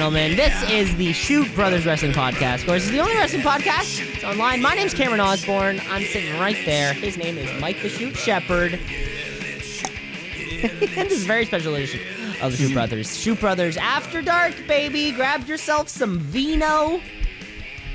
Gentlemen. This is the Shoot Brothers Wrestling Podcast. Of course, it's the only wrestling podcast. It's online. My name's Cameron Osborne. I'm sitting right there. His name is Mike the Shoot Shepherd. and this is a very special edition of the Shoot Brothers. Shoot Brothers After Dark, baby. Grab yourself some vino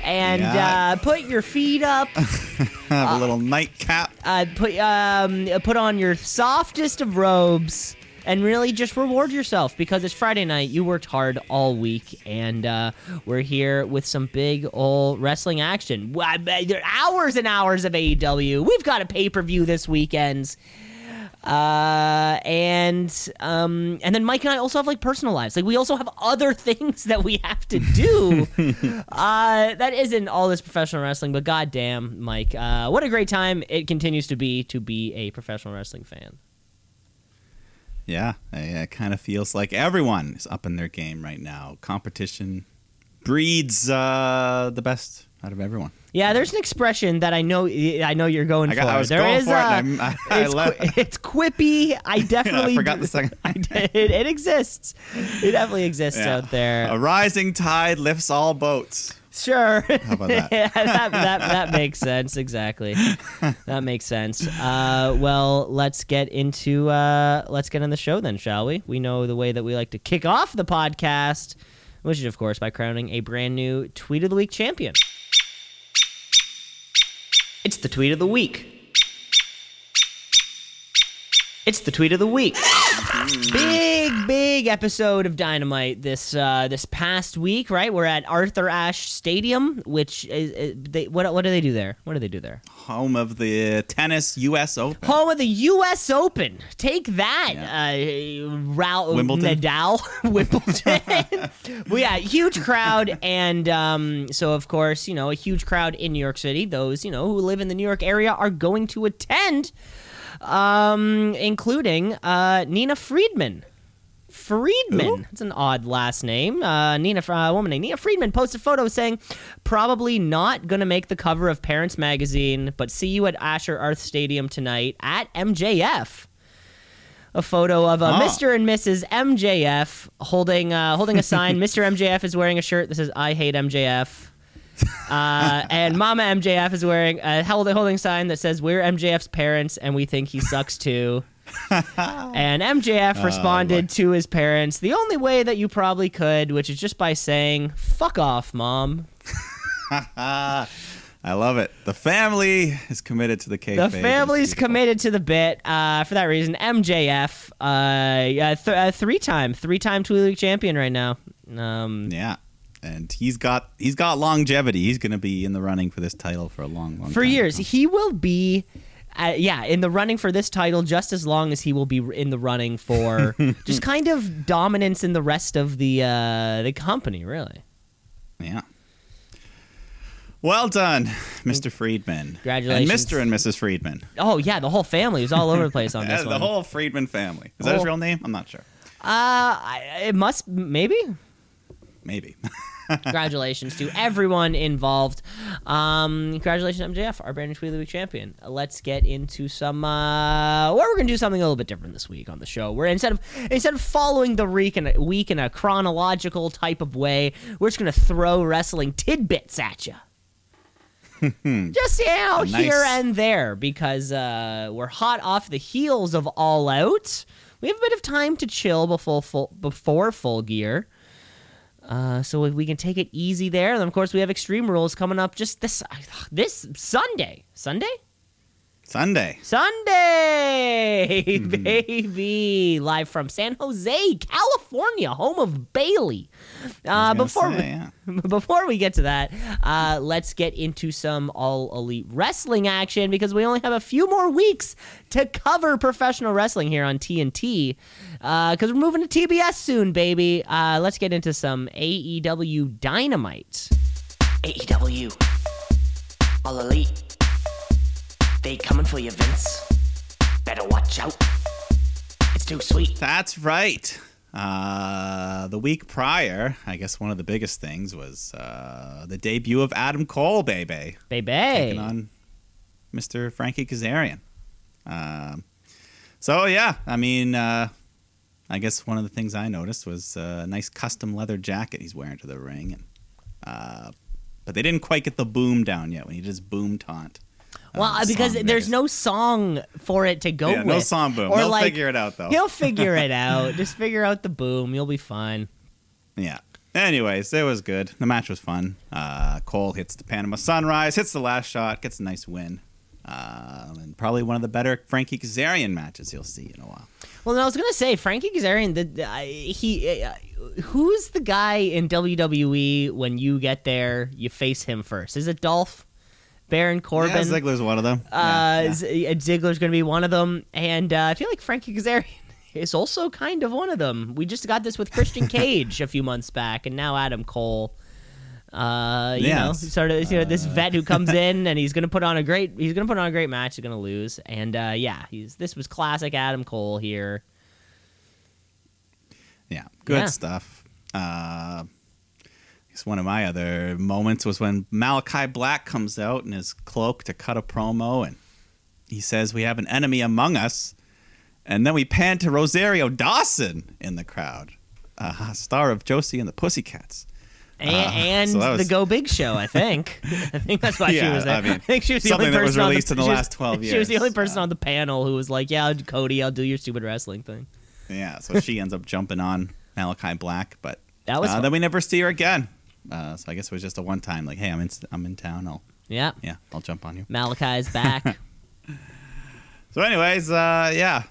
and Yeah. uh, put your feet up. Have a little nightcap. uh, put um, put on your softest of robes and really just reward yourself because it's Friday night. You worked hard all week, and uh, we're here with some big old wrestling action. There are hours and hours of AEW. We've got a pay per view this weekend. Uh, and um, and then Mike and I also have like personal lives. Like we also have other things that we have to do. uh, that isn't all this professional wrestling, but goddamn, Mike, uh, what a great time it continues to be to be a professional wrestling fan. Yeah, it kind of feels like everyone is up in their game right now. Competition breeds uh, the best out of everyone. Yeah, there's an expression that I know I know you're going I got- for. I was There going is for it, a- I'm- I- I it's, qui- it's quippy. I definitely I forgot the second. I did- it exists. It definitely exists Yeah. out there. A rising tide lifts all boats. Sure. How about that? Yeah, that, that, that makes sense. Exactly. that makes sense. Uh, well, let's get into uh, let's get on the show then, shall we? We know the way that we like to kick off the podcast, which is of course by crowning a brand new tweet of the week champion. It's the tweet of the week. It's the tweet of the week. Big, big episode of Dynamite this uh, this past week, right? We're at Arthur Ashe Stadium, which is, is they, what what do they do there? What do they do there? Home of the tennis U.S. Open. Home of the U.S. Open. Take that, uh, Raul Wimbledon? Nadal, Wimbledon. well, yeah, huge crowd, and um, so of course, you know, a huge crowd in New York City. Those you know who live in the New York area are going to attend, um, including uh, Nina Friedman. Friedman. That's an odd last name. Uh, Nina, uh, woman named Nina Friedman posted a photo saying, "Probably not gonna make the cover of Parents Magazine, but see you at Asher Arth Stadium tonight at MJF." A photo of uh, Oh. Mr. and Mrs. MJF holding uh, holding a sign. Mr. MJF is wearing a shirt that says "I hate MJF." Uh, and Mama MJF is wearing a holding sign that says "We're MJF's parents and we think he sucks too." and MJF responded to his parents the only way that you probably could, which is just by saying "fuck off, mom." I love it. The family is committed to the kayfabe. The family's committed to the bit. Uh, for that reason, MJF, uh, th- uh, three-time, three-time Tweet League champion right now. Um, Yeah, and he's got he's got longevity. He's going to be in the running for this title for a long, long for years. He will be, uh, yeah, in the running for this title just as long as he will be in the running for just kind of dominance in the rest of the uh, the company. Really, Yeah. Well done, Mr. Friedman. Congratulations. And Mr. and Mrs. Friedman. oh yeah, the whole family was all over the place on this the one. whole Friedman family. Is that his real name? I'm not sure. uh, it must maybe. Maybe. Congratulations to everyone involved. Um, congratulations, MJF, our brand new Tweet of the Week champion. Let's get into some. Uh, well, we're gonna do something a little bit different this week on the show. Where instead of instead of following the week in a week in a chronological type of way, we're just gonna throw wrestling tidbits at you. just you know, nice- here and there because uh, we're hot off the heels of All Out. We have a bit of time to chill before full, before full gear. Uh, so we can take it easy there. And of course, we have Extreme Rules coming up just this this Sunday. Sunday? Sunday. Sunday, Mm-hmm. baby! Live from San Jose, California, home of Bailey. Uh, before gonna we, say, yeah. before we get to that, uh, let's get into some all elite wrestling action because we only have a few more weeks to cover professional wrestling here on TNT. Because we're moving to TBS soon, baby. Uh, let's get into some AEW Dynamite. AEW. All elite. They coming for you, Vince. Better watch out. It's too sweet. That's right. Uh, the week prior, I guess one of the biggest things was uh, the debut of Adam Cole, baby, Baby. taking on Mr. Frankie Kazarian. Um, so yeah, I mean, uh, I guess one of the things I noticed was uh, a nice custom leather jacket he's wearing to the ring, and uh, but they didn't quite get the boom down yet when he does boom taunt. Uh, Well, because song there's no song for it to go Yeah, with. no song boom. Or They'll like, figure it out though. He'll figure it out. Just figure out the boom. You'll be fine. Yeah. Anyways, it was good. The match was fun. Uh, Cole hits the Panama Sunrise, hits the last shot, gets a nice win. Um, and probably one of the better Frankie Kazarian matches you'll see in a while. Well, then I was gonna say Frankie Kazarian. The uh, he, uh, who's the guy in WWE when you get there, you face him first? Is it Dolph? Baron Corbin? Yeah, Ziggler's one of them. uh, Yeah, yeah. Uh, Ziggler's gonna be one of them, and uh, I feel like Frankie Kazarian is also kind of one of them. We just got this with Christian Cage a few months back, and now Adam Cole. Uh, you know, sort of, you know, this vet who comes in and he's gonna put on a great, he's gonna put on a great match. He's gonna lose, and uh, yeah, he's this was classic Adam Cole here. Yeah, good Yeah. stuff. Uh, one of my other moments was when Malachi Black comes out in his cloak to cut a promo, and he says, "We have an enemy among us," and then we pan to Rosario Dawson in the crowd, uh, star of Josie and the Pussycats. and, Uh, and so that the Go Big Show. I think. I think that's why she was there. I mean, think she was the something only that was person on the- in the was- last 12 She was the only person Uh, on the panel who was like, "Yeah, Cody, I'll do your stupid wrestling thing." Yeah, so she ends up jumping on Malachi Black, but That was uh, then we never see her again. Uh, so I guess it was just a one time, like, "Hey, I'm in, I'm in town. I'll, Yeah, yeah, I'll jump on you." Malachi's back. So, anyways, uh, yeah.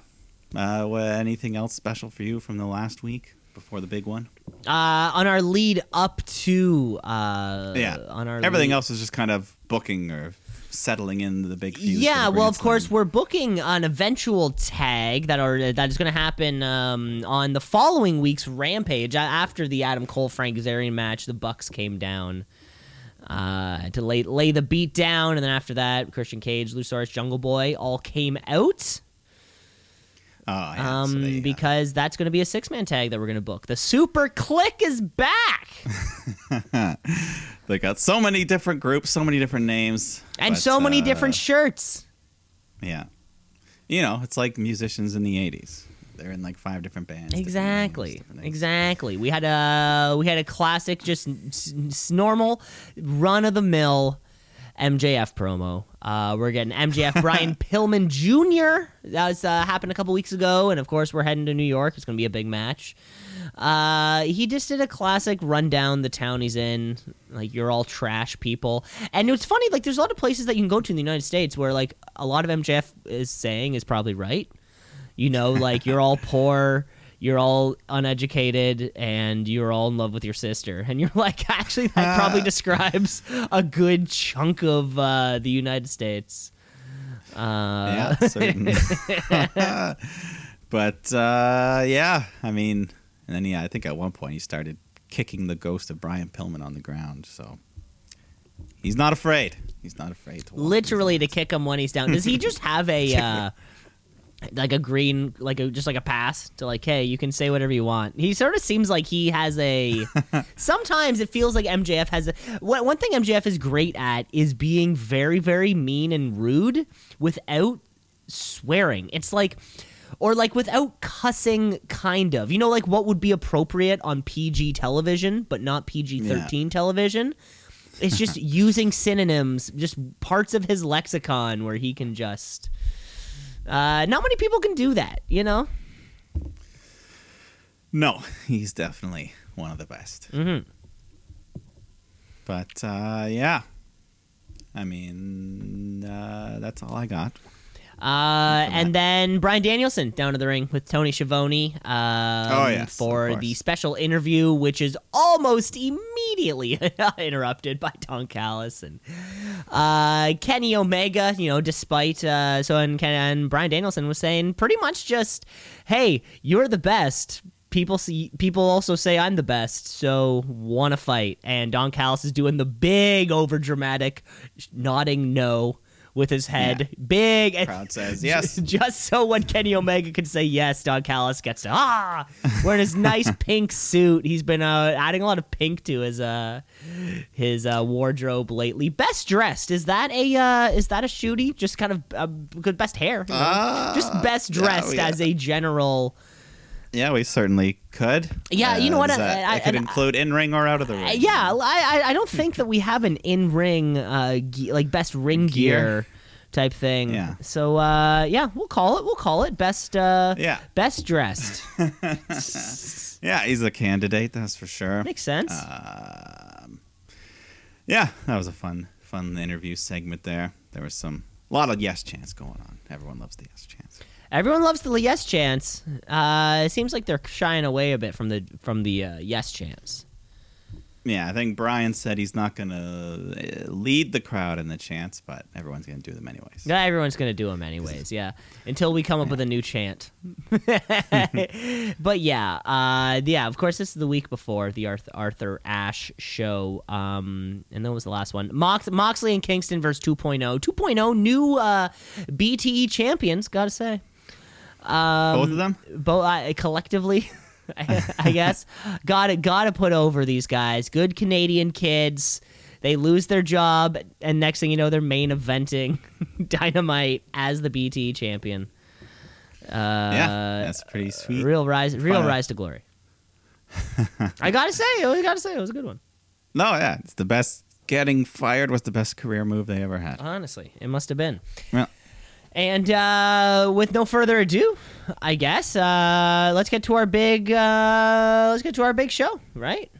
Uh, wha- anything else special for you from the last week before the big one? uh, on our lead up to uh, yeah. on our Everything lead- else is just kind of booking or settling in the big feud. Yeah, well, of course, we're booking an eventual tag that are that is going to happen um, on the following week's Rampage after the Adam Cole Frank Kazarian match. The Bucks came down uh, to lay lay the beat down, and then after that, Christian Cage, Luchasaurus, Jungle Boy all came out. Oh, yeah. so Um, they, uh, because that's going to be a six man tag that we're going to book. The Super Kliq is back, they got so many different groups, so many different names, and but, so many uh, different shirts. Yeah. You know, it's like musicians in the 80s. They're in like five different bands. different names, Exactly. different. Exactly. We had a we had a classic, just s- normal, run of the mill MJF promo. Uh, we're getting MJF Brian Pillman Jr. That was uh, happened a couple weeks ago, and of course we're heading to New York. It's going to be a big match. Uh, he just did a classic rundown the town he's in. Like you're all trash people, and it's funny. Like there's a lot of places that you can go to in the United States where like a lot of MJF is saying is probably right. You know, like you're all poor, you're all uneducated, and you're all in love with your sister. And you're like, actually, that probably describes a good chunk of uh, the United States. Uh, yeah, certainly. but uh, yeah, I mean, and then yeah, I think at one point he started kicking the ghost of Brian Pillman on the ground. So he's not afraid. He's not afraid to walk literally to kick him when he's down. Does he just have a uh, like a green, like a just like a pass to like, hey, you can say whatever you want? He sort of seems like he has a. sometimes it feels like MJF has a. One one thing MJF is great at is being very, very mean and rude without swearing. It's like. Or like without cussing, kind of. You know, like what would be appropriate on PG television, but not PG thirteen television. It's just using synonyms, just parts of his lexicon where he can just. Uh, not many people can do that, you know. No, he's definitely one of the best. Mm-hmm. But uh, yeah, I mean, uh, that's all I got. Uh, and then Bryan Danielson down to the ring with Tony Schiavone um, Oh, yes, for the special interview, which is almost immediately interrupted by Don Callis and uh, Kenny Omega. You know, despite uh, so and, Ken, and Bryan Danielson was saying pretty much just, "Hey, you're the best." People see people also say I'm the best, so want to fight. And Don Callis is doing the big over dramatic nodding no with his head, big And Crowd says yes. just so when Kenny Omega can say yes, Don Callis gets to ah wearing his nice pink suit. He's been uh, adding a lot of pink to his uh his uh, wardrobe lately. Best dressed is that a uh, is that a shooty? Just kind of uh, good best hair, you know? Uh, just best yeah, dressed yeah. as a general. Yeah, we certainly could. Yeah, you know what, that- I- I- it could and- include in ring or out of the ring. Uh, yeah, I, I I don't think that we have an in ring uh ge- like best ring gear. Gear? type thing. Yeah. So uh yeah, we'll call it. We'll call it best uh Yeah. best dressed. Yeah, he's a candidate, that's for sure. Makes sense. Um, yeah, that was a fun, fun interview segment there. There was some, a lot of yes chants going on. Everyone loves the yes chants. Everyone loves the yes chance. Uh it seems like they're shying away a bit from the from the uh, yes chance. Yeah, I think Bryan said he's not going to lead the crowd in the chants, but everyone's going to do them anyways. Yeah, everyone's gonna do them anyways. Yeah, until we come up with a new chant. but yeah, uh, yeah. Of course, this is the week before the Arthur, Arthur Ashe show, um, and that was the last one. Mox, Moxley and Kingston versus 2.0. 2.0 new uh, BTE champions. Gotta say, um, Both of them? both uh, collectively. I, guess gotta gotta put over these guys. Good Canadian kids. They lose their job, and next thing you know, they're main eventing Dynamite as the BT champion. Uh, yeah, that's pretty sweet. real rise, real Fun. rise to glory. I gotta say, I gotta say, it was a good one. No, yeah, it's the best. Getting fired was the best career move they ever had. Honestly, it must have been. Well, And uh, with no further ado, I guess uh, let's get to our big uh, let's get to our big show, right?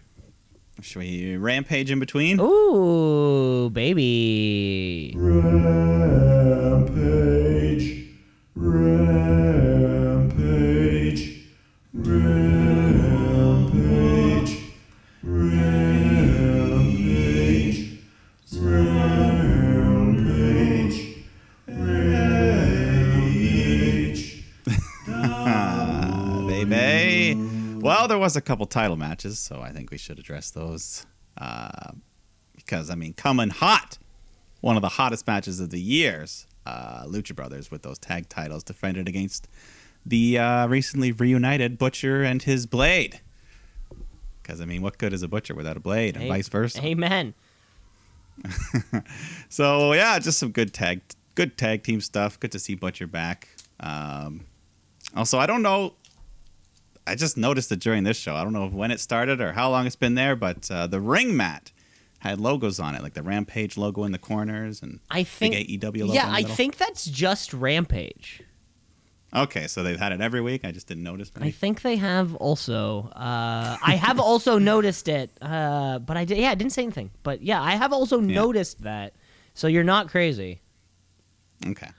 should we rampage in between? Ooh, baby. Rampage, rampage, rampage, baby. Well, there was a couple title matches, so I think we should address those. Uh, because, I mean, coming hot. One of the hottest matches of the years. Uh, Lucha Brothers with those tag titles defended against the uh, recently reunited Butcher and his Blade. Because, I mean, what good is a Butcher without a Blade, and vice versa? Amen. So yeah, just some good tag, good tag team stuff. Good to see Butcher back. Um, also, I don't know. I just noticed it during this show. I don't know when it started or how long it's been there, but uh, the ring mat had logos on it, like the Rampage logo in the corners and I think big AEW logo. Yeah, I think that's just Rampage. Okay, so they've had it every week. I just didn't notice. I think they have also. Uh, I have also noticed it, uh, but I did. Yeah, I didn't say anything. But yeah, I have also noticed that. So you're not crazy. Okay.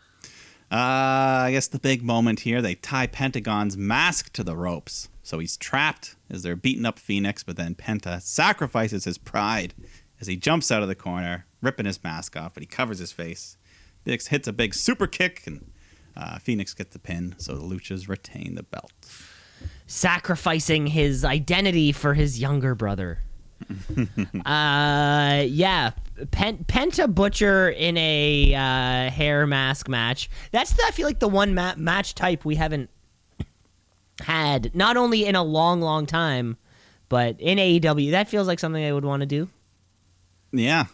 Uh, I guess the big moment here, they tie Pentagon's mask to the ropes. So he's trapped as they're beating up Phoenix, but then Penta sacrifices his pride as he jumps out of the corner, ripping his mask off, but he covers his face. Phoenix hits a big super kick, and uh, Phoenix gets the pin, so the Luchas retain the belt. Sacrificing his identity for his younger brother. Uh, yeah, Pen- Penta Butcher in a uh, hair mask match. That's the, I feel like the one ma- match type we haven't had, not only in a long, long time, but in AEW. That feels like something I would want to do. Yeah.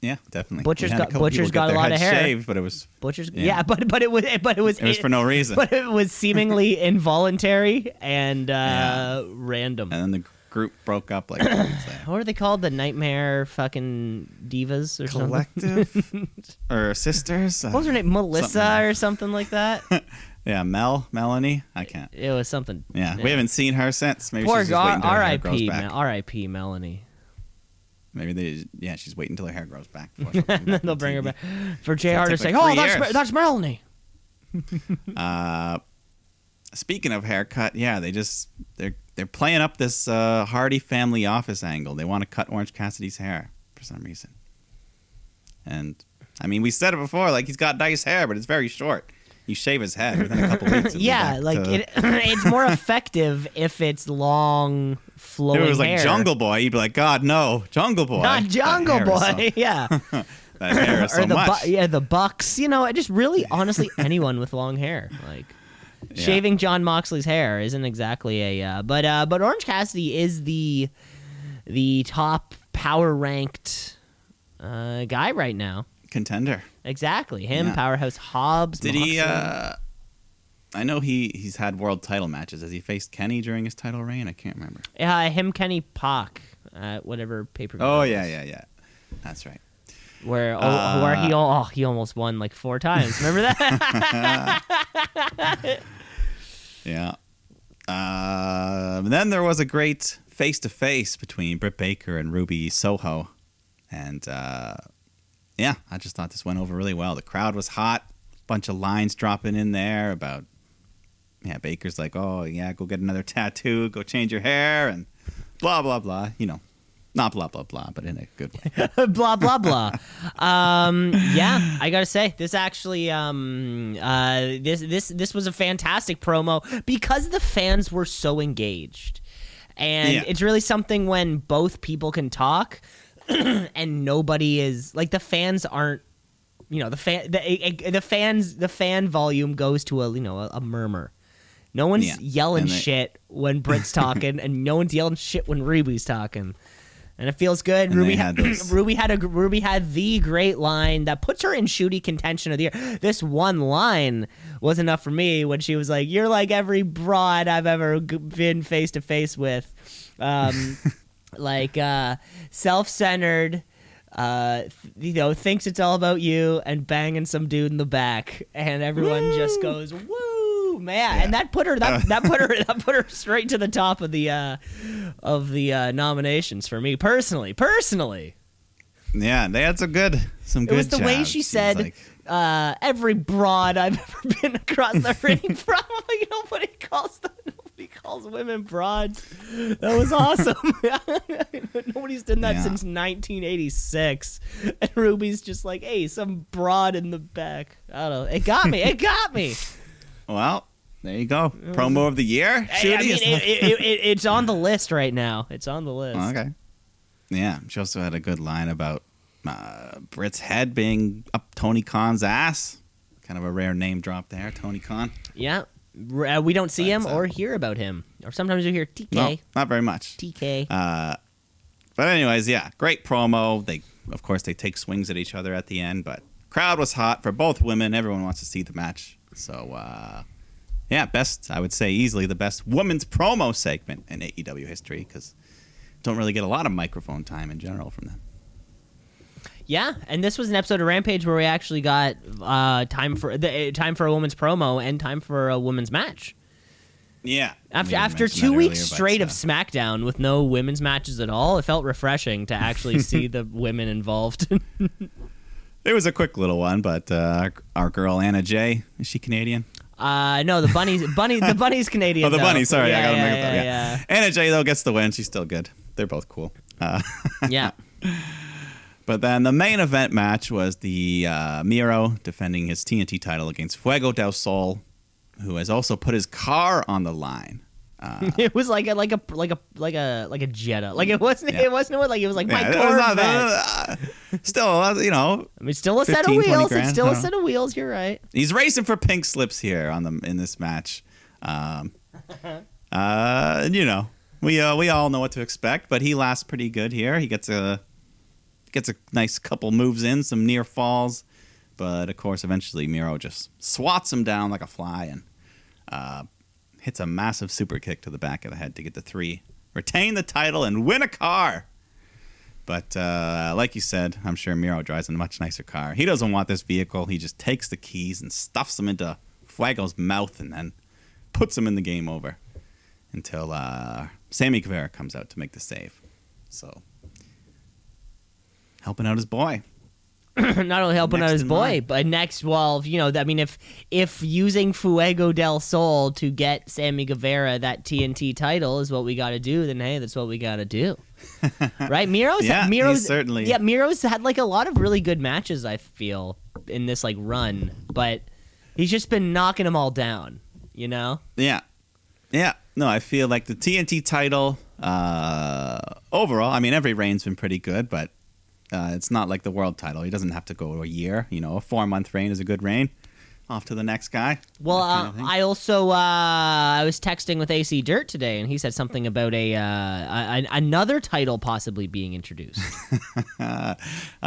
Yeah, definitely. Butcher's got- Butcher's got a lot of hair. Shaved, but it was Butcher's yeah, Yeah. but but it was but it was it was for no reason. but it was seemingly involuntary and uh, Yeah. random. and then the group broke up like what are they called? The Nightmare fucking divas or something? collective or sisters. What was her name? Melissa Something. or something like that. Yeah, Mel, Melanie. I can't. it was something. Yeah, we haven't seen her since. Maybe Poor she's just waiting God, until her hair grows R.I.P. back. R.I.P. Melanie. Maybe they, yeah, she's waiting until her hair grows back. before she'll come And then they'll on bring her back for Jr. To say, "Oh, that's that's Melanie." Uh, speaking of haircut, yeah, they just they're they're playing up this uh, Hardy family office angle. They want to cut Orange Cassidy's hair for some reason. And I mean, we said it before, like he's got nice hair, but it's very short. You shave his head within a couple weeks. Yeah, like to- it, it's more effective if it's long, If flowing it was like hair. Jungle Boy, you'd be like, God, no, Jungle Boy. Not Jungle is so- Boy. yeah. that hair is or so the much. Bu- yeah, the Bucks. You know, it just really, honestly, anyone with long hair, like Yeah. shaving Jon Moxley's hair, isn't exactly a. Uh, but uh, but Orange Cassidy is the the top power ranked uh, guy right now. Contender. Exactly, him, Yeah. Powerhouse Hobbs. Did he? Uh I know he he's had world title matches. Has he faced Kenny during his title reign? I can't remember. Uh, him, Kenny Pac, at whatever paper. Oh yeah, yeah, yeah. That's right. Where oh, Uh, where he oh he almost won like four times. Remember that? Yeah. Uh, and then there was a great face to face between Britt Baker and Ruby Soho, and uh, yeah, I just thought this went over really well. The crowd was hot. Bunch of lines dropping in there about yeah. Baker's like, oh yeah, go get another tattoo, go change your hair, and blah blah blah. You know, not blah blah blah, but in a good way. blah blah blah. Um, yeah, I gotta say this actually um uh this this this was a fantastic promo because the fans were so engaged, and Yeah. it's really something when both people can talk, and nobody is like the fans aren't. You know the fan the, the fans the fan volume goes to a you know a, a murmur. No one's Yeah. yelling they- shit when Britt's talking, and no one's yelling shit when Ruby's talking. And it feels good. And Ruby had, Ruby had a Ruby had the great line that puts her in shooty contention of the year. This one line was enough for me when she was like, "You're like every broad I've ever been face to face with." Um, like uh, self-centered, uh, you know, thinks it's all about you and banging some dude in the back, and everyone just goes woo, man! And that put her that that put her that put her straight to the top of the uh, of the uh, nominations for me personally. Personally, yeah, they had some good some it good. was the way she said. like- uh, every broad I've ever been across the ring from, like nobody calls them, nobody calls women broads. That was awesome. Nobody's done that Yeah. since 1986. And Ruby's just like, hey, some broad in the back. I don't know. It got me. It got me. Well, there you go. Promo of the year. Hey, I Shooty mean, is- it, it, it, it's on the list right now. It's on the list. Okay. Yeah, she also had a good line about uh, Britt's head being up Tony Khan's ass. Kind of a rare name drop there, Tony Khan. Yeah. R- uh, we don't see But, him or hear about him. Or sometimes you hear TK. No, not very much. TK. Uh, but anyways, yeah, great promo. They, of course, they take swings at each other at the end, but crowd was hot for both women. Everyone wants to see the match. So, uh, yeah, best I would say easily the best women's promo segment in AEW history because don't really get a lot of microphone time in general from them. Yeah, and this was an episode of Rampage where we actually got uh, time for the uh, time for a woman's promo and time for a women's match. Yeah. After after two weeks earlier, straight of uh, SmackDown with no women's matches at all, it felt refreshing to actually see the women involved. It was a quick little one, but uh, our, girl Anna Jay is she Canadian? uh, no, the bunnies, bunny, the bunny's Canadian. Oh, the though. bunny. Sorry, I Yeah, gotta yeah, make yeah, Yeah, yeah. Anna Jay though gets the win. She's still good. They're both cool. Uh, yeah. but then the main event match was the uh, Miro defending his TNT title against Fuego del Sol, who has also put his car on the line. it was like a like a like a like a like a Jetta. Like it wasn't. Yeah. It wasn't like it was like my Yeah, was Corvette. uh, still, uh, you know, I mean, still a set of 15, 20 wheels. It's still a set of wheels. You're right. he's racing for pink slips here on the in this match. Um, uh, and you know, we uh, we all know what to expect, but he lasts pretty good here. He gets a gets a nice couple moves in, some near falls, but of course, eventually Miro just swats him down like a fly and uh, hits a massive super kick to the back of the head to get the three, retain the title, and win a car. But uh, like you said, I'm sure Miro drives a much nicer car. He doesn't want this vehicle. He just takes the keys and stuffs them into Fuego's mouth and then puts him in the game over until uh, Sammy Guevara comes out to make the save. So helping out his boy. not only helping out his boy, line. but next, well, you know, I mean, if if using Fuego del Sol to get Sammy Guevara that TNT title is what we got to do, then hey, that's what we got to do, right? Miro's Yeah, Miro's certainly- yeah, Miro's had like a lot of really good matches. I feel in this like run, but he's just been knocking them all down. You know, Yeah. Yeah. No, I feel like the TNT title uh, overall, I mean, every reign's been pretty good, but uh, it's not like the world title. He doesn't have to go a year. You know, a four month reign is a good reign. off to the next guy. Well, uh. I also uh, I was texting with AC Dirt today, and he said something about a, uh, a another title possibly being introduced. I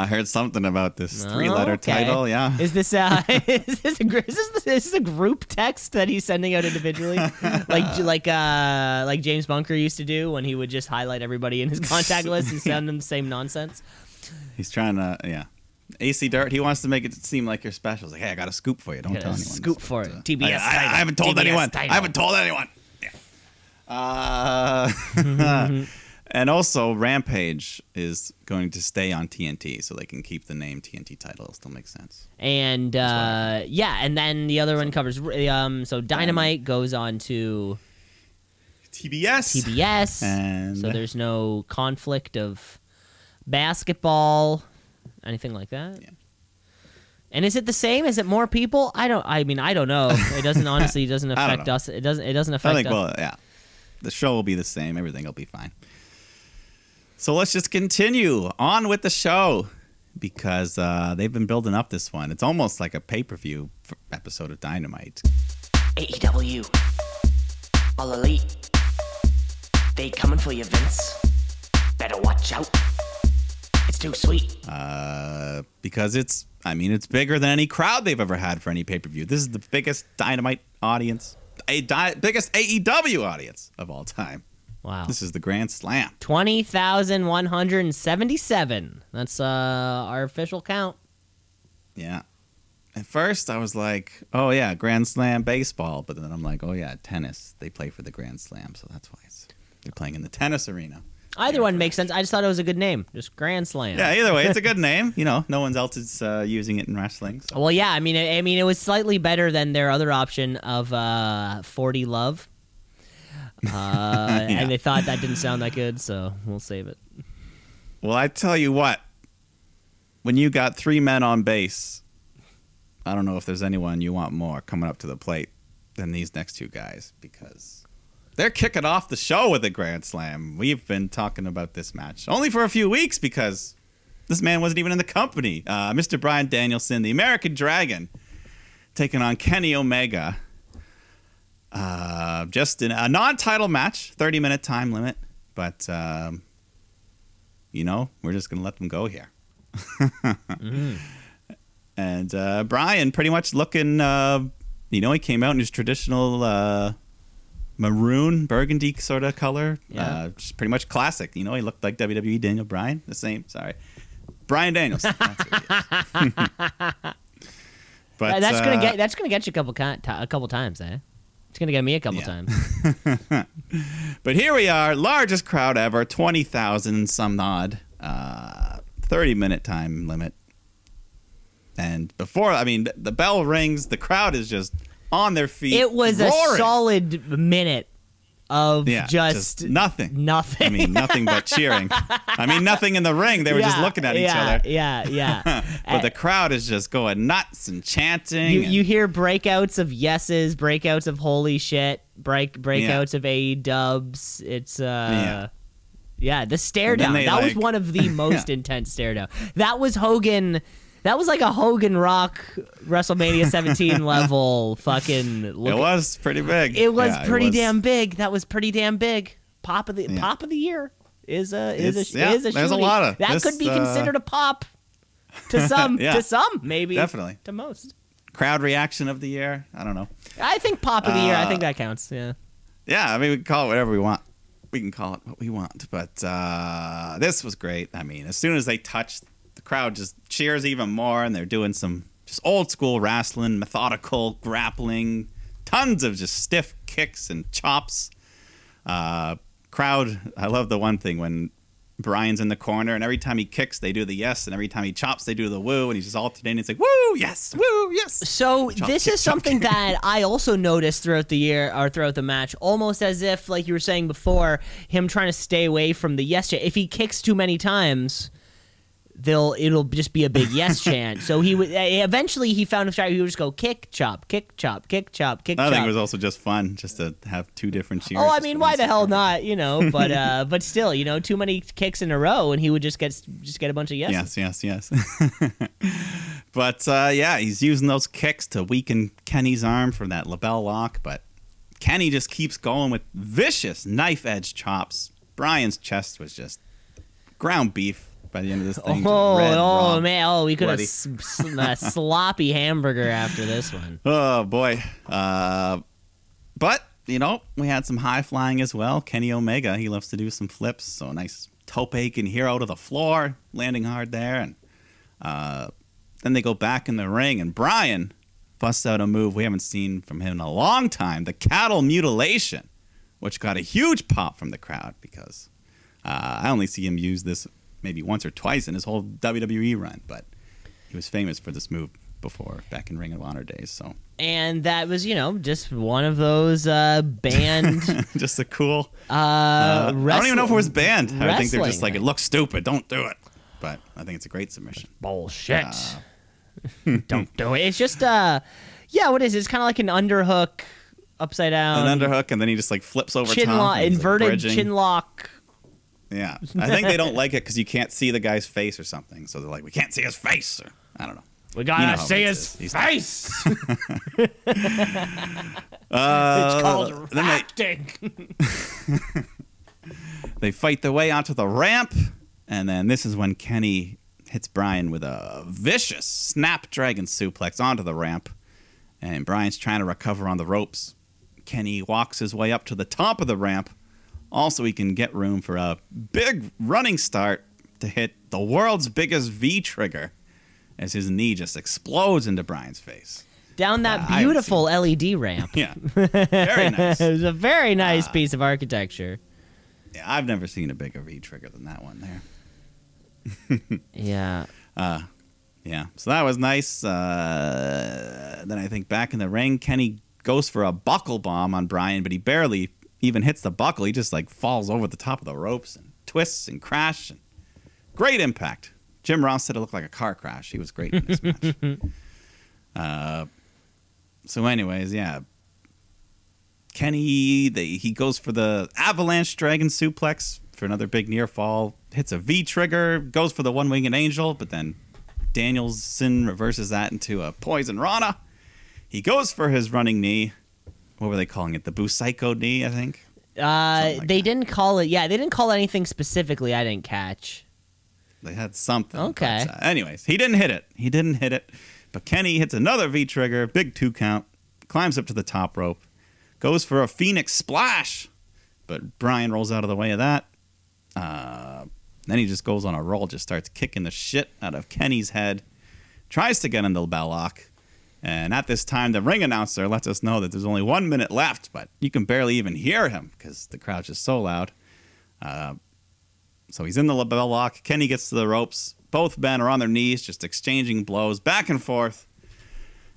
heard something about this three-letter Okay. title. Yeah, Is this uh, is this a is this, is this a group text that he's sending out individually, like like uh like James Bunker used to do when he would just highlight everybody in his contact list and send them the same nonsense? He's trying to. Yeah, AC Dirt. He wants to make it seem like you're special. He's like, hey, I got a scoop for you. Don't tell anyone. scoop for it. TBS I, I- I haven't told TBS anyone. title. I haven't told anyone. Yeah. Uh, and also, Rampage is going to stay on TNT, so they can keep the name TNT title. It'll still makes sense. And uh, yeah, and then the other one covers um so Dynamite goes on to TBS. TBS. And so there's no conflict of basketball, anything like that. Yeah. And is it the same? Is it more people? I don't. I mean, I don't know. It doesn't honestly. It doesn't affect us. It doesn't. It doesn't affect. I think, us. well, yeah. The show will be the same. Everything will be fine. So let's just continue on with the show because uh, they've been building up this one. It's almost like a pay per view episode of Dynamite. AEW. All elite. They coming for you, Vince. Better watch out. It's too sweet. Uh, because it's, I mean, it's bigger than any crowd they've ever had for any pay per view. This is the biggest Dynamite audience, a di- biggest AEW audience of all time. wow. This is the Grand Slam. Twenty thousand one hundred and seventy-seven. That's uh our official count. Yeah. At first, I was like, "Oh yeah, Grand Slam baseball," but then I'm like, "Oh yeah, tennis. They play for the Grand Slam, so that's why it's they're playing in the tennis arena." Either one makes sense. I just thought it was a good name. Just Grand Slam. Yeah. Either way, it's a good name. You know, no one else is uh, using it in wrestling. So. Well, yeah. I mean, I, I mean, it was slightly better than their other option of uh, Forty Love. Uh, And they thought that didn't sound that good, so we'll save it. Well, I tell you what, when you got three men on base, I don't know if there's anyone you want more coming up to the plate than these next two guys because they're kicking off the show with a grand slam. We've been talking about this match only for a few weeks because this man wasn't even in the company. Uh, Mr. Bryan Danielson, the American Dragon, taking on Kenny Omega. Uh, just in a non-title match, 30-minute time limit, but um, you know, we're just gonna let them go here. And uh, Bryan, pretty much looking, uh, you know, he came out in his traditional uh, maroon, burgundy sort of color. Yeah. Uh, just pretty much classic. You know, he looked like WWE Daniel Bryan. The same. Sorry, Brian Daniels. That's but Uh, that's gonna uh, get that's gonna get you a couple con- ti- a couple times, eh? It's gonna get me a couple Yeah. times. But here we are, largest crowd ever, 20,000 some odd, uh, 30 minute time limit. And before, I mean, the bell rings, the crowd is just on their feet. It was a solid minute of yeah, just, nothing. nothing. I mean, nothing but cheering. I mean, nothing in the ring. They were just looking at each yeah, other. Yeah, yeah. But the crowd is just going nuts and chanting. you and- you hear breakouts of yeses, breakouts of holy shit, break breakouts of A dubs. It's uh Yeah. yeah, the stare down. That was one of the most intense stare down. That was Hogan that was like a Hogan Rock WrestleMania 17 level fucking look. it was pretty big. It was Yeah, pretty was. damn big. That was pretty damn big. Pop of the Yeah. pop of the year is a is It's- a yeah, is a there's a lot of that this, could be uh, considered a pop to some to some maybe Definitely. to most. Crowd reaction of the year. I don't know. I think pop of the year. I Uh, think that counts. Yeah. Yeah, I mean, we can call it whatever we want. We can call it what we want. But uh, this was great. I mean, as soon as they touched, the crowd just cheers even more, and they're doing some just old school wrestling, methodical grappling, tons of just stiff kicks and chops. Uh, crowd, I love the one thing when Bryan's in the corner, and every time he kicks, they do the yes, and every time he chops, they do the woo, and he's just alternating. It's like woo, yes, woo, yes. So Chop, this kick, is something kick. that I also noticed throughout the year or throughout the match, almost as if, like you were saying before, him trying to stay away from the yes. If he kicks too many times, they'll it'll just be a big yes chant. So he would eventually he found a strategy. He would just go kick chop, kick chop, kick chop, kick I chop. think it was also just fun just to have two different cheers. Oh, I mean, why the hell not? You know, but uh, but still, you know, too many kicks in a row, and he would just get just get a bunch of yeses. Yes, yes, yes. but uh, yeah, he's using those kicks to weaken Kenny's arm for that LeBell lock. But Kenny just keeps going with vicious knife edge chops. Bryan's chest was just ground beef by the end of this thing. Oh, red, oh raw. man! Oh, we could have bloody. s- s- a sloppy hamburger after this one. Oh boy. Uh, but you know, we had some high flying as well. Kenny Omega, he loves to do some flips. So a nice tope con hilo to the floor, landing hard there, and uh, then they go back in the ring, and Bryan busts out a move we haven't seen from him in a long time: the cattle mutilation, which got a huge pop from the crowd because uh, I only see him use this maybe once or twice in his whole WWE run, but he was famous for this move before back in Ring of Honor days. So And that was, you know, just one of those uh, banned. just a cool. Uh, Uh, I don't even know if it was banned. I think they're just like it looks stupid. Don't do it. But I think it's a great submission. bullshit. Uh, Don't do it. It's just uh, yeah. What is it? It's kind of like an underhook, upside down, An underhook, and then he just like flips over chin top. lock, and he's, like, inverted bridging. chin lock. Yeah, I think they don't like it because you can't see the guy's face or something. So they're like, we can't see his face. Or I don't know. We gotta know see his is. Face. Uh, it's called then they, acting. they fight their way onto the ramp, and then this is when Kenny hits Bryan with a vicious snapdragon suplex onto the ramp, and Bryan's trying to recover on the ropes. Kenny walks his way up to the top of the ramp. Also, he can get room for a big running start to hit the world's biggest V trigger as his knee just explodes into Bryan's face. Down Uh, that haven't beautiful LED ramp. Yeah, very nice. it was a very nice Uh, piece of architecture. Yeah, I've never seen a bigger V trigger than that one there. Yeah. Yeah, so that was nice. Uh, then I think back in the ring, Kenny goes for a buckle bomb on Bryan, but he barely even hits the buckle. He just like falls over the top of the ropes and twists and crash. And great impact. Jim Ross said it looked like a car crash. He was great in this match. Uh, so, anyways, yeah. Kenny, they, he goes for the avalanche dragon suplex for another big near fall. Hits a V trigger, goes for the one winged angel, but then Danielson reverses that into a poison Rana. He goes for his running knee. What were they calling it? The Busaiku knee, I think. Uh, like they that. didn't call it. Yeah, they didn't call anything specifically. I didn't catch. They had something. Okay. but, uh, anyways, he didn't hit it. He didn't hit it. But Kenny hits another V trigger, big two count, climbs up to the top rope, goes for a Phoenix splash. But Bryan rolls out of the way of that. Uh, then he just goes on a roll, just starts kicking the shit out of Kenny's head, tries to get in the bell lock. And at this time, the ring announcer lets us know that there's only one minute left, but you can barely even hear him because the crowd's just so loud. Uh, so he's in the bell lock. Kenny gets to the ropes. Both men are on their knees, just exchanging blows back and forth.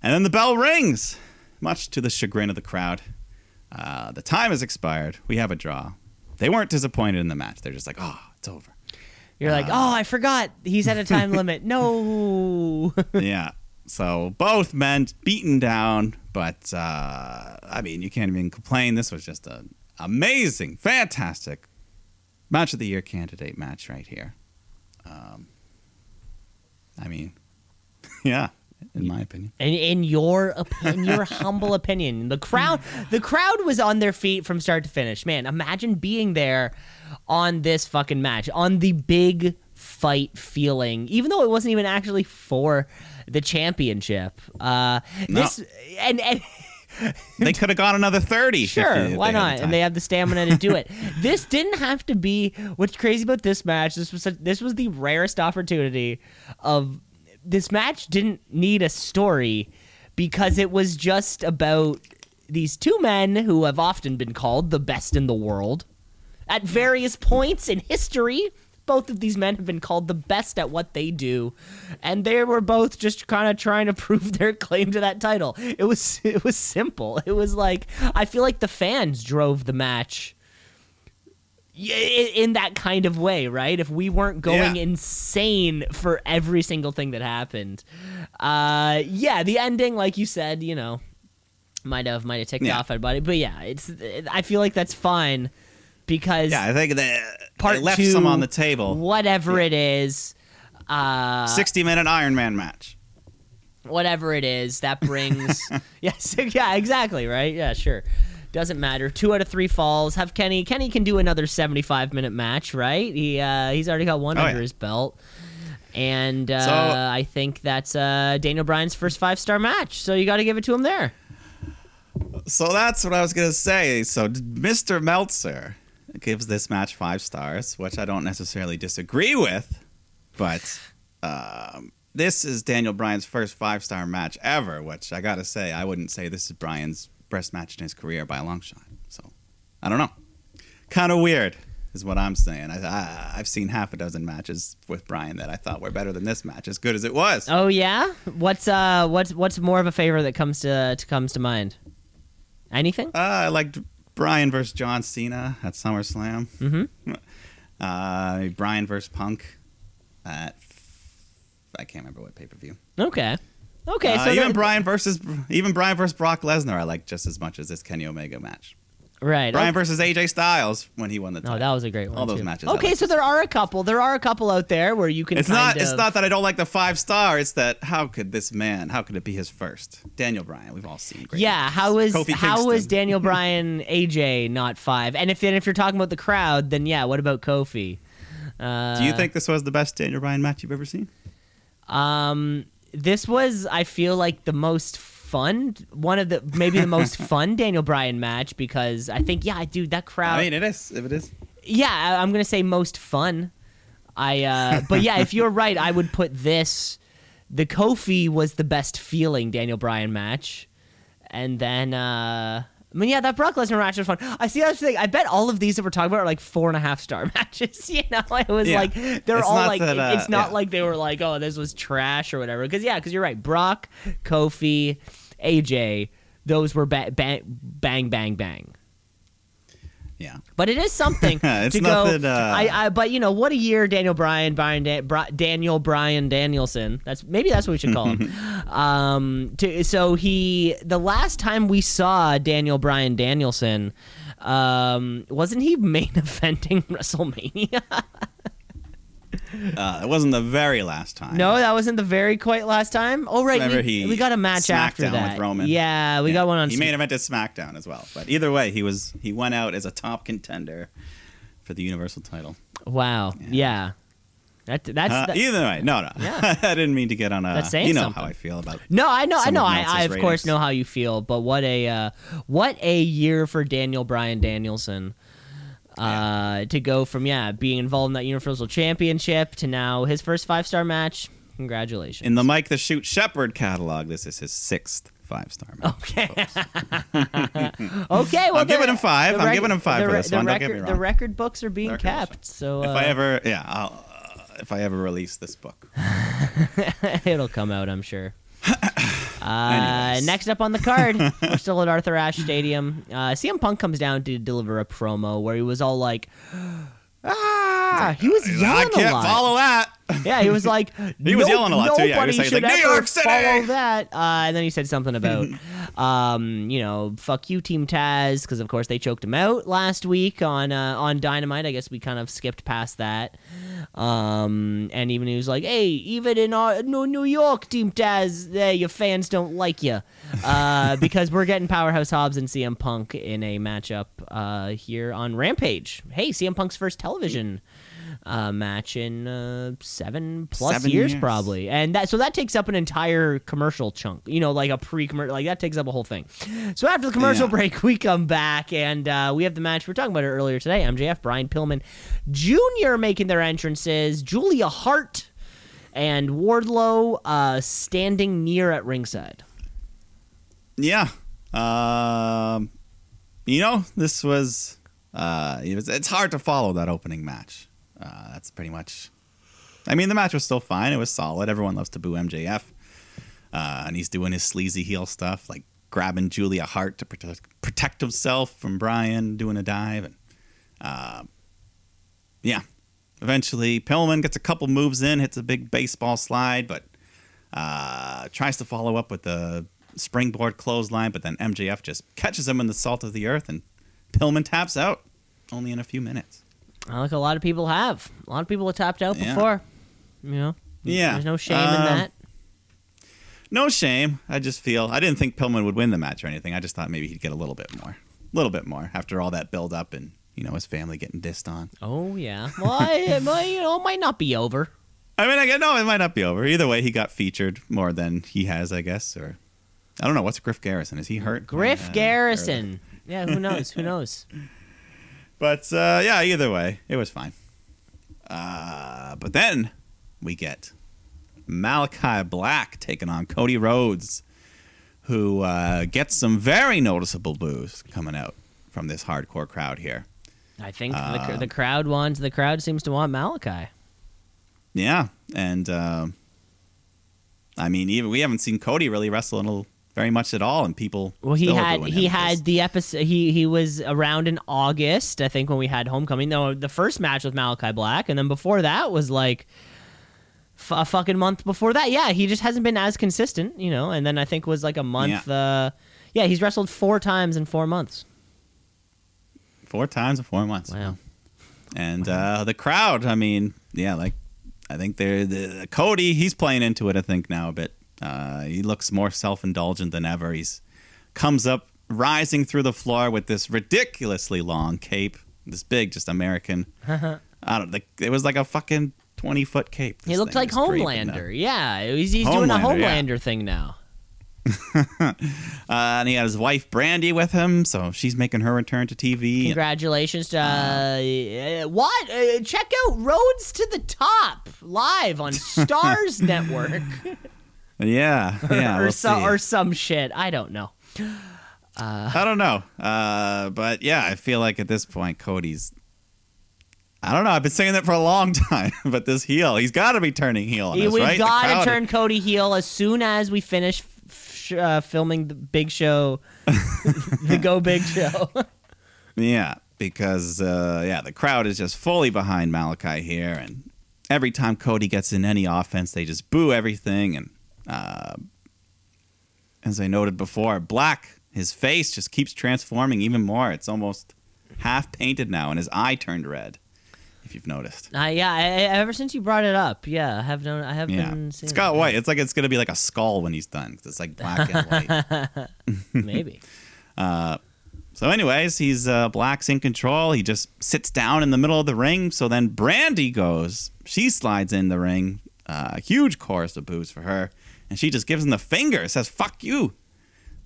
And then the bell rings, much to the chagrin of the crowd. Uh, the time has expired. We have a draw. They weren't disappointed in the match. They're just like, oh, it's over. You're like, Uh. oh, I forgot. He's at a time limit. No. yeah. So both men beaten down, but uh, I mean, you can't even complain. This was just an amazing, fantastic match of the year candidate match right here. Um, I mean, yeah, in my opinion. In, in your op- in your humble opinion, the crowd the crowd was on their feet from start to finish. Man, imagine being there on this fucking match, on the big fight feeling, even though it wasn't even actually for the championship. Uh, No. this and and. They could have gone another thirty. Sure, they- why not? the And they have the stamina to do it. this didn't have to be. What's crazy about this match? This was such, this was the rarest opportunity of this match didn't need a story because it was just about these two men who have often been called the best in the world at various points in history. Both of these men have been called the best at what they do, and they were both just kind of trying to prove their claim to that title. It was it was simple. It was like I feel like the fans drove the match in that kind of way, right? If we weren't going Yeah. insane for every single thing that happened, uh, yeah, the ending, like you said, you know, might have might have ticked Yeah. off everybody, but yeah, it's. I feel like that's fine because Yeah, I think they, part they left two, some on the table. whatever it is, uh, 60 minute Iron Man match. whatever it is, that brings. yes, yeah, exactly, right? Yeah, sure. Doesn't matter. Two out of three falls. Have Kenny. Kenny can do another seventy-five minute match, right? He uh, he's already got one Oh, under yeah. his belt, and uh, So- I think that's uh, Daniel Bryan's first five-star match. So you got to give it to him there. So that's what I was going to say. So Mr. Meltzer gives this match five stars, which I don't necessarily disagree with, but um, this is Daniel Bryan's first five star match ever, which I got to say, I wouldn't say this is Bryan's best match in his career by a long shot. So I don't know. Kind of weird. Is what I'm saying. I, I, I've seen half a dozen matches with Bryan that I thought were better than this match, as good as it was. Oh yeah. What's uh what's what's more of a favor that comes to, to comes to mind? Anything? Uh, I liked Bryan versus John Cena at SummerSlam. Mm-hmm. Uh, Bryan versus Punk at I can't remember what pay per view. Okay. Okay. Uh, so even Bryan versus even Bryan versus Brock Lesnar, I like just as much as this Kenny Omega match. Right. Bryan versus AJ Styles when he won the No, title. that was a great one. All those too. matches Okay, like. so there are a couple. There are a couple out there where you can. it's kind not. Of, It's not that I don't like the five star. It's that how could this man? How could it be his first? Daniel Bryan. We've all seen. Great Yeah, matches. how is Kofi how was Kingston. Daniel Bryan AJ not five? And if and if you're talking about the crowd, then yeah, what about Kofi? Uh, Do you think this was the best Daniel Bryan match you've ever seen? Um, this was I feel like the most fun, one of the maybe the most fun Daniel Bryan match because I think yeah, dude, that crowd. I mean, it is. If it is. yeah, I'm gonna say most fun. I uh, but yeah, if you're right, I would put this. The Kofi was the best feeling Daniel Bryan match, and then uh, I mean yeah, that Brock Lesnar match was fun. I see. I was thinking. I bet all of these that we're talking about are like four and a half star matches. You know, it was Yeah. like they're It's all like that, uh, it's not yeah. like they were like oh this was trash or whatever. Because yeah, because you're right. Brock, Kofi, AJ, those were ba- bang bang bang bang. Yeah. But it is something It's to go. nothing, uh, I, I, but you know, what a year, Daniel Bryan, Bryan, Dan, Bri- Daniel Bryan Danielson. That's maybe that's what we should call him. um, to, so he, the last time we saw Daniel Bryan Danielson, um, wasn't he main eventing WrestleMania? Uh, it wasn't the very last time. no, that wasn't the very quite last time. Oh right, Remember we, he we got a match after that. with Roman. Yeah, we Yeah. got one on. He main evented SmackDown as well. But either way, he was he went out as a top contender for the Universal title. wow, yeah. That that's Uh, that- either way, no, no. Yeah. I didn't mean to get on a. That's saying you know something. how I feel about. No, I know, I know. I, I of course know how you feel, but what a uh, what a year for Daniel Bryan Danielson. Uh, to go from yeah being involved in that Universal Championship to now his first five star match. Congratulations. In the Mike the Shoot Shepherd catalog, this is his sixth five star match. Okay. okay. Well, I'm giving him five. the I'm giving him five the for this the one. Don't get Record, me The record books are being Record kept, so uh, if I ever, yeah, I'll, uh, if I ever release this book, it'll come out, I'm sure. Uh, next up on the card, we're still at Arthur Ashe Stadium. Uh, CM Punk comes down to deliver a promo where he was all like, "Ah!" He was yelling I can't a lot. follow that. Yeah, he was like, He was "No- yelling a lot, too, yeah. He was saying, should like, "New York City!" follow that." Uh, and then he said something about, um, you know, "Fuck you, Team Taz," because of course they choked him out last week on uh, on Dynamite. I guess we kind of skipped past that. Um, and even he was like, "Hey, even in our, New New York, Team Taz, eh, your fans don't like you uh, because we're getting Powerhouse Hobbs and CM Punk in a matchup uh, here on Rampage. Hey, CM Punk's first television." uh, match in uh, seven plus Seven years, years. probably, and that so that takes up an entire commercial chunk. You know, like a pre-commercial, like that takes up a whole thing. So after the commercial Yeah. break, we come back and uh, we have the match we are talking about it earlier today. MJF, Brian Pillman Jr. making their entrances, Julia Hart and Wardlow uh, standing near at ringside. Yeah. Um, you know, this was. Uh, it was. It's hard to follow that opening match. Uh, that's pretty much. I mean, the match was still fine. It was solid. Everyone loves to boo MJF, uh, and he's doing his sleazy heel stuff, like grabbing Julia Hart to protect protect himself from Brian, doing a dive, and uh, yeah, eventually Pillman gets a couple moves in, hits a big baseball slide, but uh, tries to follow up with the springboard clothesline, but then MJF just catches him in the salt of the earth, and Pillman taps out only in a few minutes. Like a lot of people have. A lot of people have tapped out Yeah. before. You know. Yeah, There's no shame in um, that. No shame. I just feel I didn't think Pillman would win the match or anything. I just thought maybe he'd get a little bit more, a little bit more after all that build up and you know his family getting dissed on. Oh yeah. Well, I, might, you know, it might not be over. I mean, I get no, it might not be over. Either way, he got featured more than he has, I guess. Or I don't know. What's Griff Garrison? Is he hurt? Griff Uh, Garrison. Yeah, who knows? Who knows? But uh, yeah, either way, it was fine. Uh, but then we get Malakai Black taking on Cody Rhodes, who uh, gets some very noticeable boos coming out from this hardcore crowd here. I think Um, the, the crowd wants. The crowd seems to want Malakai. Yeah, and um I mean, even we haven't seen Cody really wrestle in a, very much at all, and people. Well, he had he had the episode. He he was around in August, I think, when we had Homecoming. No, the first match with Malakai Black, and then before that was like f- a fucking month before that. Yeah, he just hasn't been as consistent, you know. And then I think was like a month. Yeah, uh, yeah he's wrestled four times in four months. four times in four months. Wow. And uh, the crowd, I mean, yeah, like I think they're the Cody. He's playing into it. I think now a bit. Uh, he looks more self-indulgent than ever. He's comes up rising through the floor with this ridiculously long cape, this big, just American. I don't. It was like a fucking twenty-foot cape. He looked like was creeping up. Homelander. Yeah, he's, he's doing a Homelander, yeah. Thing now. Uh, and he had his wife Brandi with him, so she's making her return to TV. Congratulations to uh, what? Uh, check out Rhodes to the Top live on Stars Network Yeah, yeah. or we'll some or some shit. I don't know. I don't know, uh, but yeah, I feel like at this point Cody's. I don't know. I've been saying that for a long time, but this heel, he's got to be turning heel on us, We've right? Got to turn Cody heel as soon as we finish f- sh- uh, filming the Big Show, the Go Big Show. Yeah, because uh, yeah, the crowd is just fully behind Malakai here, and every time Cody gets in any offense, they just boo everything. And uh, as I noted before, Black, his face just keeps transforming even more. It's almost half painted now, and his eye turned red. If you've noticed. uh, yeah, I, ever since you brought it up, yeah, I have known. I have Yeah, been. Seeing it's got it. white. It's like it's gonna be like a skull when he's done. Cause it's like black and white. Maybe. So, anyways, he's uh, Black's in control. He just sits down in the middle of the ring. So then Brandi goes. She slides in the ring. Uh, huge chorus of boos for her, and she just gives him the finger. Says "fuck you."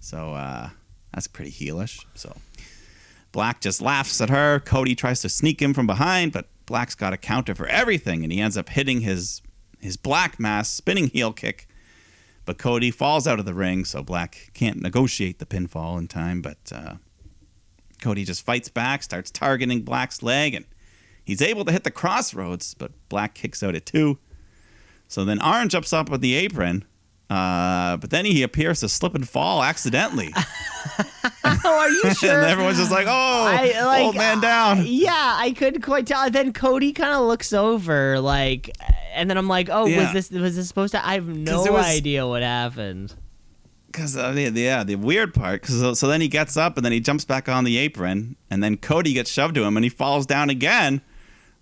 So uh, that's pretty heelish. So Black just laughs at her. Cody tries to sneak him from behind, but Black's got a counter for everything, and he ends up hitting his his Black Mass spinning heel kick. But Cody falls out of the ring, so Black can't negotiate the pinfall in time. But uh, Cody just fights back, starts targeting Black's leg, and he's able to hit the CrossRhodes, but Black kicks out at two. So then Arn jumps up with the apron, uh, but then he appears to slip and fall accidentally. Oh, are you sure? and everyone's just like, oh, I, like, old man down. uh, yeah, I couldn't quite tell. Then Cody kind of looks over, like, and then I'm like, oh, Yeah. was this was this supposed to? I have no was- idea what happened. Because uh, the, the- yeah, the weird part. Because so then he gets up and then he jumps back on the apron, and then Cody gets shoved to him, and he falls down again.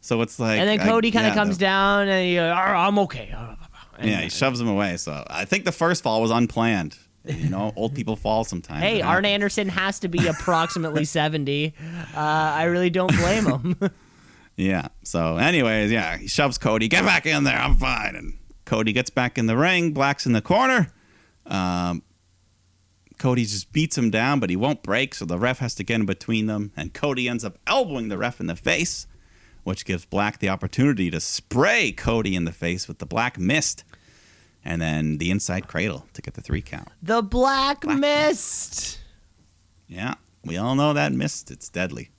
So it's like, And then Cody kind of yeah, comes the- down, and he, uh, I'm okay. And- Yeah, he shoves him away. So I think the first fall was unplanned. You know, old people fall sometimes. Hey, Arn. Anderson has to be approximately 70. Uh, I really don't blame him. Yeah. So, anyways, yeah, he shoves Cody. Get back in there. I'm fine. And Cody gets back in the ring. Black's in the corner. Um, Cody just beats him down, but he won't break. So the ref has to get in between them. And Cody ends up elbowing the ref in the face, which gives Black the opportunity to spray Cody in the face with the black mist. And then the inside cradle to get the three count. the Black, Black Mist. Yeah. We all know that mist. It's deadly.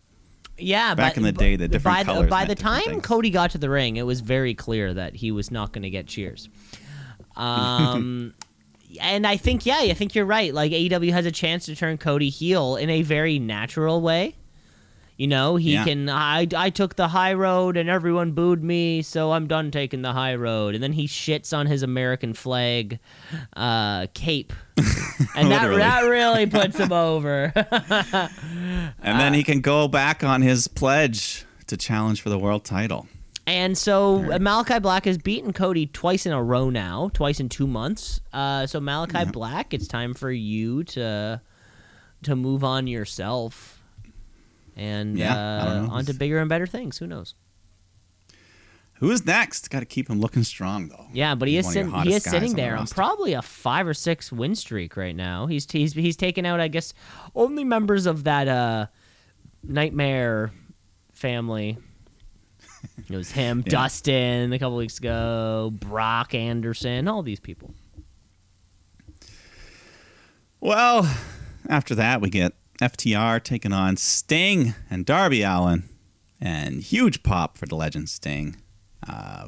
Yeah, Back but, in the day, the different by the, colors by the time things. Cody got to the ring, it was very clear that he was not going to get cheers. Um, and I think yeah, I think you're right. Like AEW has a chance to turn Cody heel in a very natural way. You know, he Yeah. can. I I took the high road and everyone booed me, so I'm done taking the high road. And then he shits on his American flag uh, cape, and that that really puts him over. And then he can go back on his pledge to challenge for the world title. And so uh, Malakai Black has beaten Cody twice in a row now, twice in two months. Uh, so Malakai Black, it's time for you to to move on yourself and Yeah, uh, on to bigger and better things. Who knows? Who's next? Got to keep him looking strong, though. Yeah, but he He's is sit- he is sitting on the there on probably a five or six win streak right now. He's he's he's taken out, I guess, only members of that uh, nightmare family. It was him, Yeah. Dustin, a couple weeks ago, Brock Anderson, all these people. Well, after that, we get FTR taking on Sting and Darby Allin, and huge pop for the legend Sting, uh,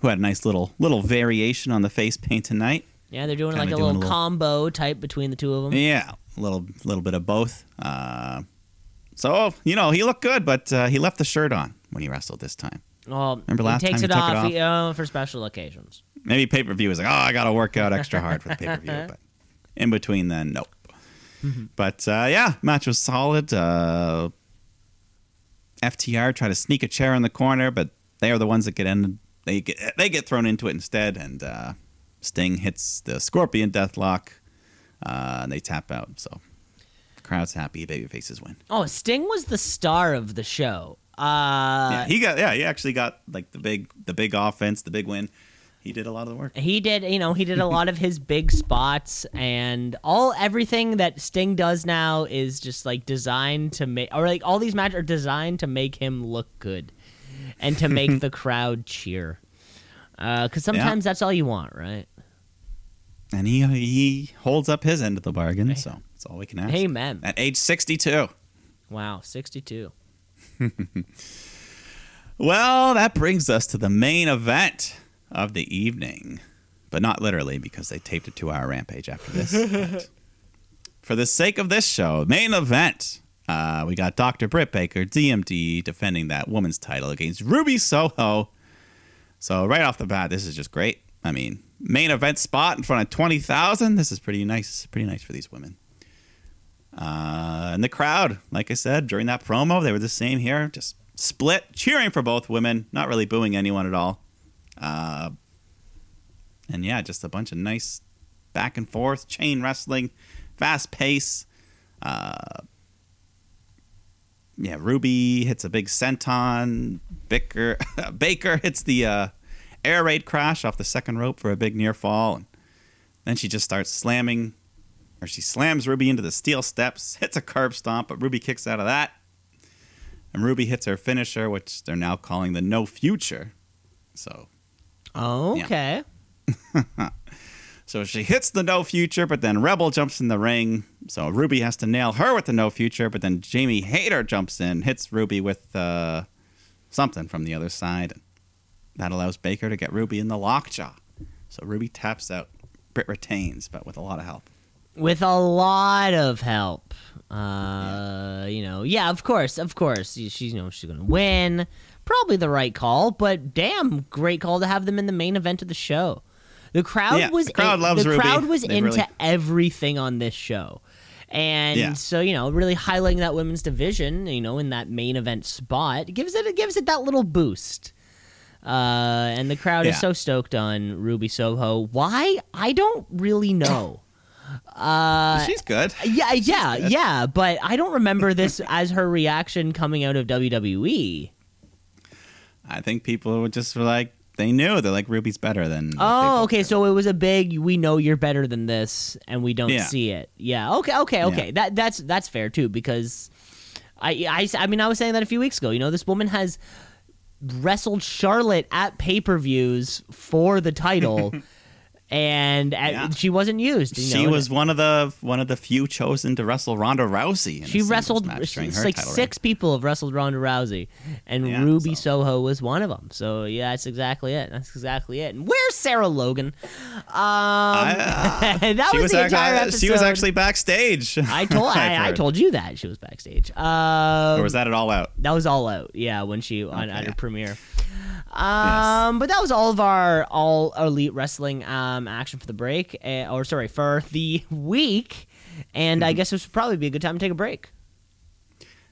who had a nice little little variation on the face paint tonight. Yeah, they're doing Kinda like a doing little, a little- combo type between the two of them. Yeah, a little little bit of both. Uh, so you know he looked good, but uh, he left the shirt on when he wrestled this time. Well, Remember last he takes time it he took it off, off? he- for special occasions. Maybe pay per view was like, oh, I got to work out extra hard for the pay per view, but in between then, nope. But uh, yeah, match was solid. Uh, FTR try to sneak a chair in the corner, but they are the ones that get in. They get they get thrown into it instead, and uh, Sting hits the Scorpion Deathlock, uh, and they tap out. So crowd's happy, babyfaces win. Oh, Sting was the star of the show. Uh, yeah, he got yeah, he actually got like the big the big offense, the big win. He did a lot of the work. he did you know he did a lot of his big spots and all everything that sting does now is just like designed to make or like all these matches are designed to make him look good and to make the crowd cheer. Uh, because sometimes that's all you want right? And he he holds up his end of the bargain, so that's all we can ask. amen. At age 62. wow 62 Well, that brings us to the main event of the evening. But not literally, because they taped a two hour rampage after this. For the sake of this show, main event, uh, we got Dr. Britt Baker, DMD, defending that woman's title against Ruby Soho. So, right off the bat, this is just great. I mean, main event spot in front of 20,000. This is pretty nice. Pretty nice for these women. Uh, and the crowd, like I said, during that promo, they were the same here, just split, cheering for both women, not really booing anyone at all. Uh, and yeah, just a bunch of nice back and forth, chain wrestling, fast pace. Uh, yeah, Ruby hits a big senton. Baker, Baker hits the uh, air raid crash off the second rope for a big near fall. And then she just starts slamming or she slams Ruby into the steel steps, hits a curb stomp, but Ruby kicks out of that. And Ruby hits her finisher, which they're now calling the no future. So okay so she hits the no future, but then Rebel jumps in the ring. So Ruby has to nail her with the no future, but then Jamie Hayter jumps in, hits Ruby with uh, something from the other side. That allows Baker to get Ruby in the lockjaw. So Ruby taps out. Britt retains, but with a lot of help. with a lot of help. Uh, you know, yeah, of course, of course, she's you know she's gonna win. Probably the right call, but damn, great call to have them in the main event of the show. The crowd Yeah, was the crowd in- the crowd was They into really- everything on this show. And Yeah. so you know, really highlighting that women's division, you know, in that main event spot, gives it it gives it that little boost. Uh, and the crowd is so stoked on Ruby Soho. Why? I don't really know. Uh, She's good. yeah, yeah, yeah, but I don't remember this as her reaction coming out of. WWE. I think people were just like, they knew. They're like, Ruby's better than. Oh, okay, so it was a big we know you're better than this and we don't Yeah. see it. Yeah. Okay, okay, okay. Yeah. That that's that's fair too because I, I I mean I was saying that a few weeks ago. You know, this woman has wrestled Charlotte at pay-per-views for the title. and uh, Yeah. she wasn't used. You she know, was one of the one of the few chosen to wrestle Ronda Rousey. She wrestled. her like six people have wrestled Ronda Rousey, and Yeah, Ruby so- Soho was one of them. So yeah, that's exactly it. That's exactly it. And where's Sarah Logan? Um, I- that she was, was the actually, entire episode. she was actually backstage. I told I, I told you that she was backstage. Um, Or was that it all out? that was all out. Yeah, when she on, Okay, her premiere. Um, but that was all of our all elite wrestling um action for the break, uh, or sorry for the week. And Mm-hmm. I guess this would probably be a good time to take a break.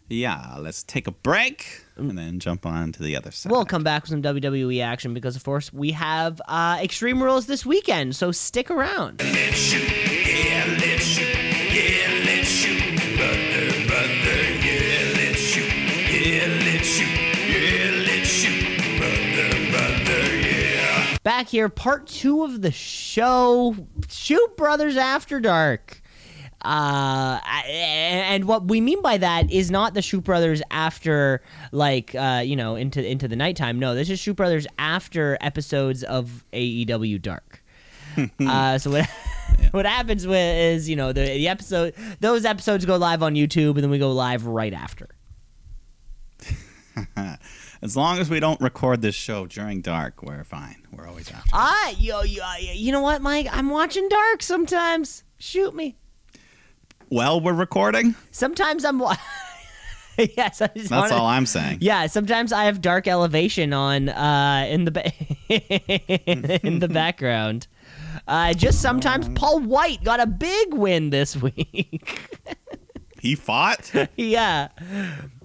Yeah, let's take a break and then jump on to the other side. We'll come back with some WWE action because, of course, we have uh, Extreme Rules this weekend. So stick around. Back here, part two of the show Shoot Brothers After Dark. Uh, and what we mean by that is not the Shoot Brothers after, like, uh, you know, into into the nighttime. No, this is Shoot Brothers after episodes of AEW Dark. uh, so what what happens with is you know the the episode those episodes go live on YouTube and then we go live right after. as long as we don't record this show during dark, we're fine. We're always after. Ah, yo, yo you know what, Mike? I'm watching Dark sometimes. Shoot me. Well, we're recording. Sometimes I'm. Wa- yes, I just That's wanna- all I'm saying. Yeah, sometimes I have dark elevation on uh, in the ba- in the background. Uh, just sometimes Paul White got a big win this week. He fought. yeah,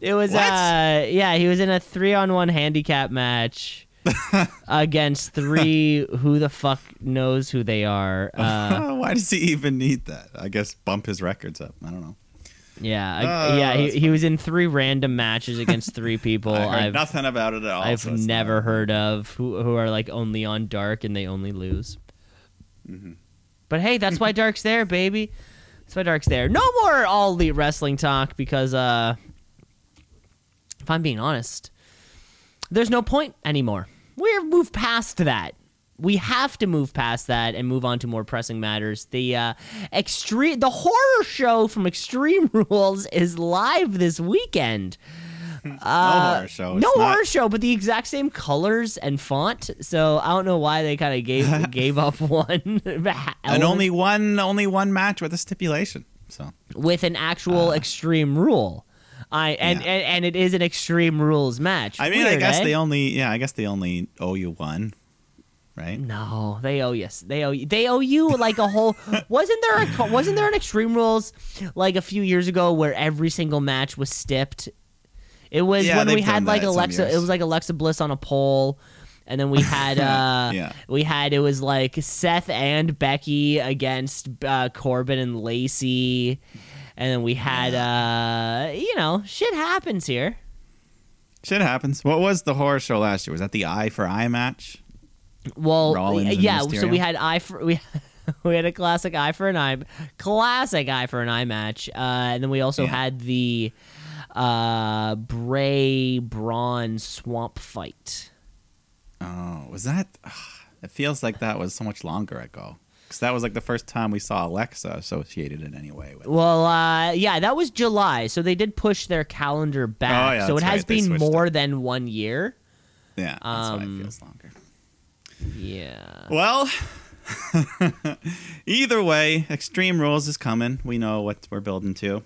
it was. What? Uh, yeah, he was in a three on one handicap match against three. Who the fuck knows who they are? Uh, Why does he even need that? I guess bump his records up. I don't know. yeah, I- Oh, yeah. He, he was in three random matches against three people. I heard I've nothing about it at all. I've so never heard of who who are like only on dark and they only lose. But hey, that's why dark's there, baby. Why dark's there. No more all elite wrestling talk because uh if I'm being honest, there's no point anymore. We've moved past that. We have to move past that and move on to more pressing matters. The uh, extreme, the horror show from Extreme Rules is live this weekend. No Uh, horror show. No It's not- horror show, but the exact same colors and font. So I don't know why they kind of gave gave up one. And only one, only one match with a stipulation. So with an actual extreme rule. I and, Uh. Yeah. and and it is an extreme rules match. I mean, I guess eh? they only, yeah, I guess they only owe you one, right? No, they owe you. They owe you. They owe you like a whole. wasn't there a wasn't there an Extreme Rules like a few years ago where every single match was stipped? It was Yeah, when we had like Alexa. It was like Alexa Bliss on a pole, and then we had uh Yeah. we had it was like Seth and Becky against uh, Corbin and Lacey, and then we had uh you know shit happens here. Shit happens. What was the horror show last year? Was that the eye for eye match? Well, Rollins yeah. So we had eye for we. We had a classic eye for an eye, classic eye for an eye match, uh, and then we also Yeah. had the uh, Bray Braun swamp fight. Oh, was that? It feels like that was so much longer ago. Because that was like the first time we saw Alexa associated in any way with. Well, uh, yeah, that was July, so they did push their calendar back. Oh, yeah, so it has right, been more than one year. Yeah, that's why Um, it feels longer. Yeah. Well, either way, Extreme Rules is coming. We know what we're building to.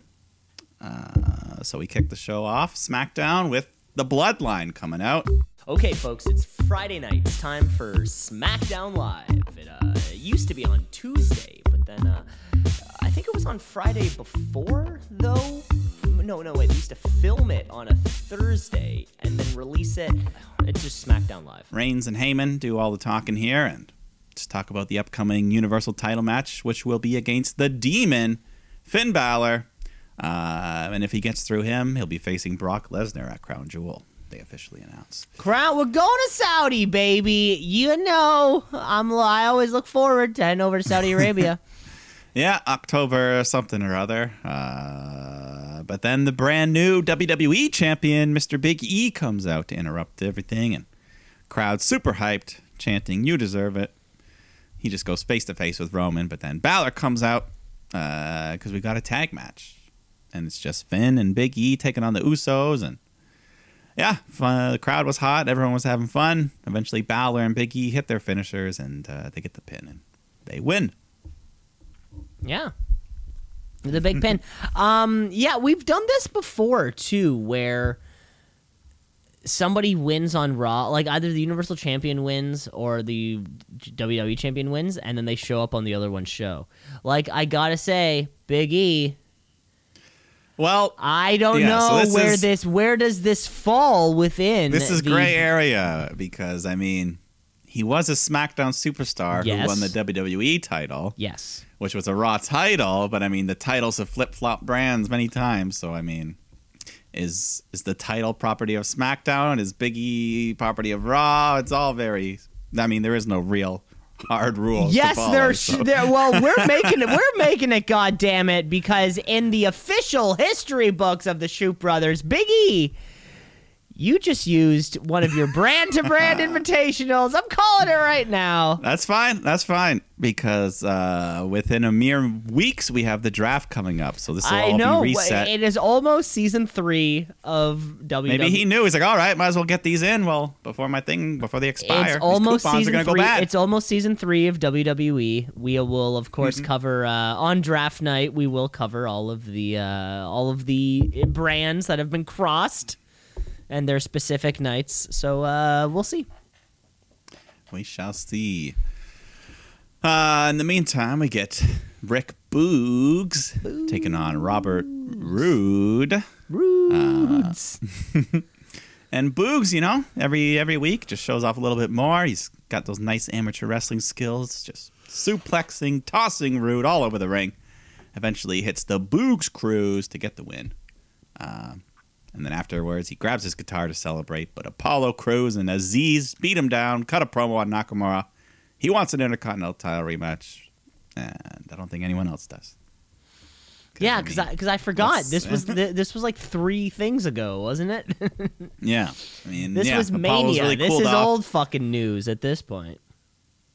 Uh, so we kick the show off SmackDown with the Bloodline coming out. Okay, folks, it's Friday night. It's time for SmackDown Live. It, uh, it used to be on Tuesday, but then uh, I think it was on Friday before, though. No, no, wait. They used to film it on a Thursday and then release it. It's just SmackDown Live. Reigns and Heyman do all the talking here and just talk about the upcoming Universal title match, which will be against the Demon, Finn Balor. Uh, and if he gets through him, he'll be facing Brock Lesnar at Crown Jewel. They officially announced. Crown, we're going to Saudi, baby. You know, I'm. I always look forward to heading over to Saudi Arabia. Yeah, October something or other. Uh, but then the brand new WWE champion, Mr. Big E, comes out to interrupt everything, and crowd super hyped, chanting, "You deserve it." he just goes face to face with Roman. But then Balor comes out because we got a tag match, and it's just Finn and Big E taking on the Usos, and yeah, fun, the crowd was hot. Everyone was having fun. Eventually, Balor and Big E hit their finishers, and uh, they get the pin, and they win. Yeah. The big pin. Um, yeah, we've done this before too, where somebody wins on Raw, like either the Universal Champion wins or the WWE Champion wins, and then they show up on the other one's show. Like I gotta say, Big E. Well, I don't Yeah, so know this where is- this where does this fall within. this is the- gray area because I mean, he was a SmackDown superstar Yes. who won the WWE title, Yes. which was a Raw title. But I mean, the titles have flip flop brands many times. So I mean, is is the title property of SmackDown? Is Big E property of Raw? It's all very. I mean, there is no real hard rules. Yes, follow, there's so- there. Well, we're making it. We're making it. God damn it! Because in the official history books of the Shoot Brothers, Big E, you just used one of your brand to brand invitationals. I'm calling it right now. That's fine. That's fine because uh, within a mere weeks we have the draft coming up, so this will I all know be reset. it is almost season three of WWE. Maybe he knew. He's like, all right, might as well get these in. Well, before my thing, before they expire, It's almost coupons season three. go bad. It's almost season three of WWE. We will, of course, Mm-hmm. cover uh, on draft night. We will cover all of the uh, all of the brands that have been crossed and their specific nights. So uh, we'll see. we shall see. Uh, in the meantime, we get Rick Boogs, taking on Robert Roode. Rudes. And Boogs, you know, every every week just shows off a little bit more. He's got those nice amateur wrestling skills, just suplexing, tossing Roode all over the ring. Eventually hits the Boogs cruise to get the win. Um, and then afterwards, he grabs his guitar to celebrate, but Apollo Crews and Azeez beat him down, cut a promo on Nakamura. He wants an Intercontinental title rematch, and I don't think anyone else does. yeah, because I because I forgot Let's- this was th- this was like three things ago, wasn't it? Yeah, I mean, this yeah, was mania. really this is off. old fucking news at this point.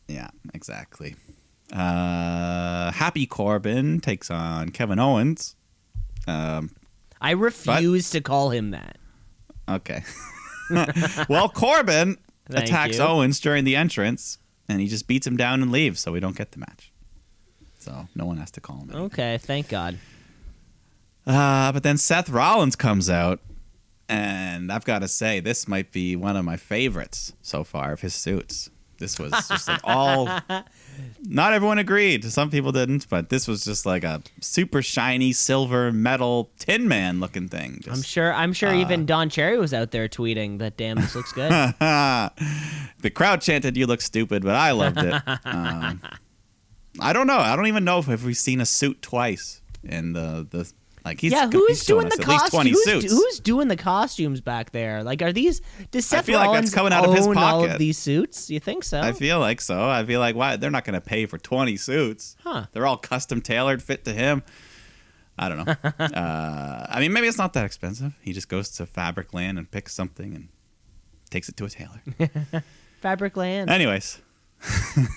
Yeah, exactly. Uh, Happy Corbin takes on Kevin Owens. Um, I refuse to call him that. okay. well, Corbin attacks you. Owens during the entrance, and he just beats him down and leaves, so we don't get the match. So no one has to call him. anything. Okay, thank God. Uh, but then Seth Rollins comes out, and I've got to say, this might be one of my favorites so far of his suits. This was just an all. Not everyone agreed. Some people didn't, but this was just like a super shiny silver metal Tin Man looking thing. I'm sure. I'm sure Uh, even Don Cherry was out there tweeting that. Damn, this looks good. the crowd chanted, "You look stupid," but I loved it. um, I don't know. I don't even know if, if we've seen a suit twice in the the like. He's yeah, who's he's doing the us at least twenty costumes? Who's, who's doing the costumes back there? Like, are these? Does Seth I feel like that's Rollins coming out of his own all of these suits? You think so? I feel like so. I feel like why they're not going to pay for 20 suits. Huh. They're all custom tailored, fit to him. I don't know. uh, I mean, maybe it's not that expensive. He just goes to Fabric Land and picks something and takes it to a tailor. Fabric Land. Anyways,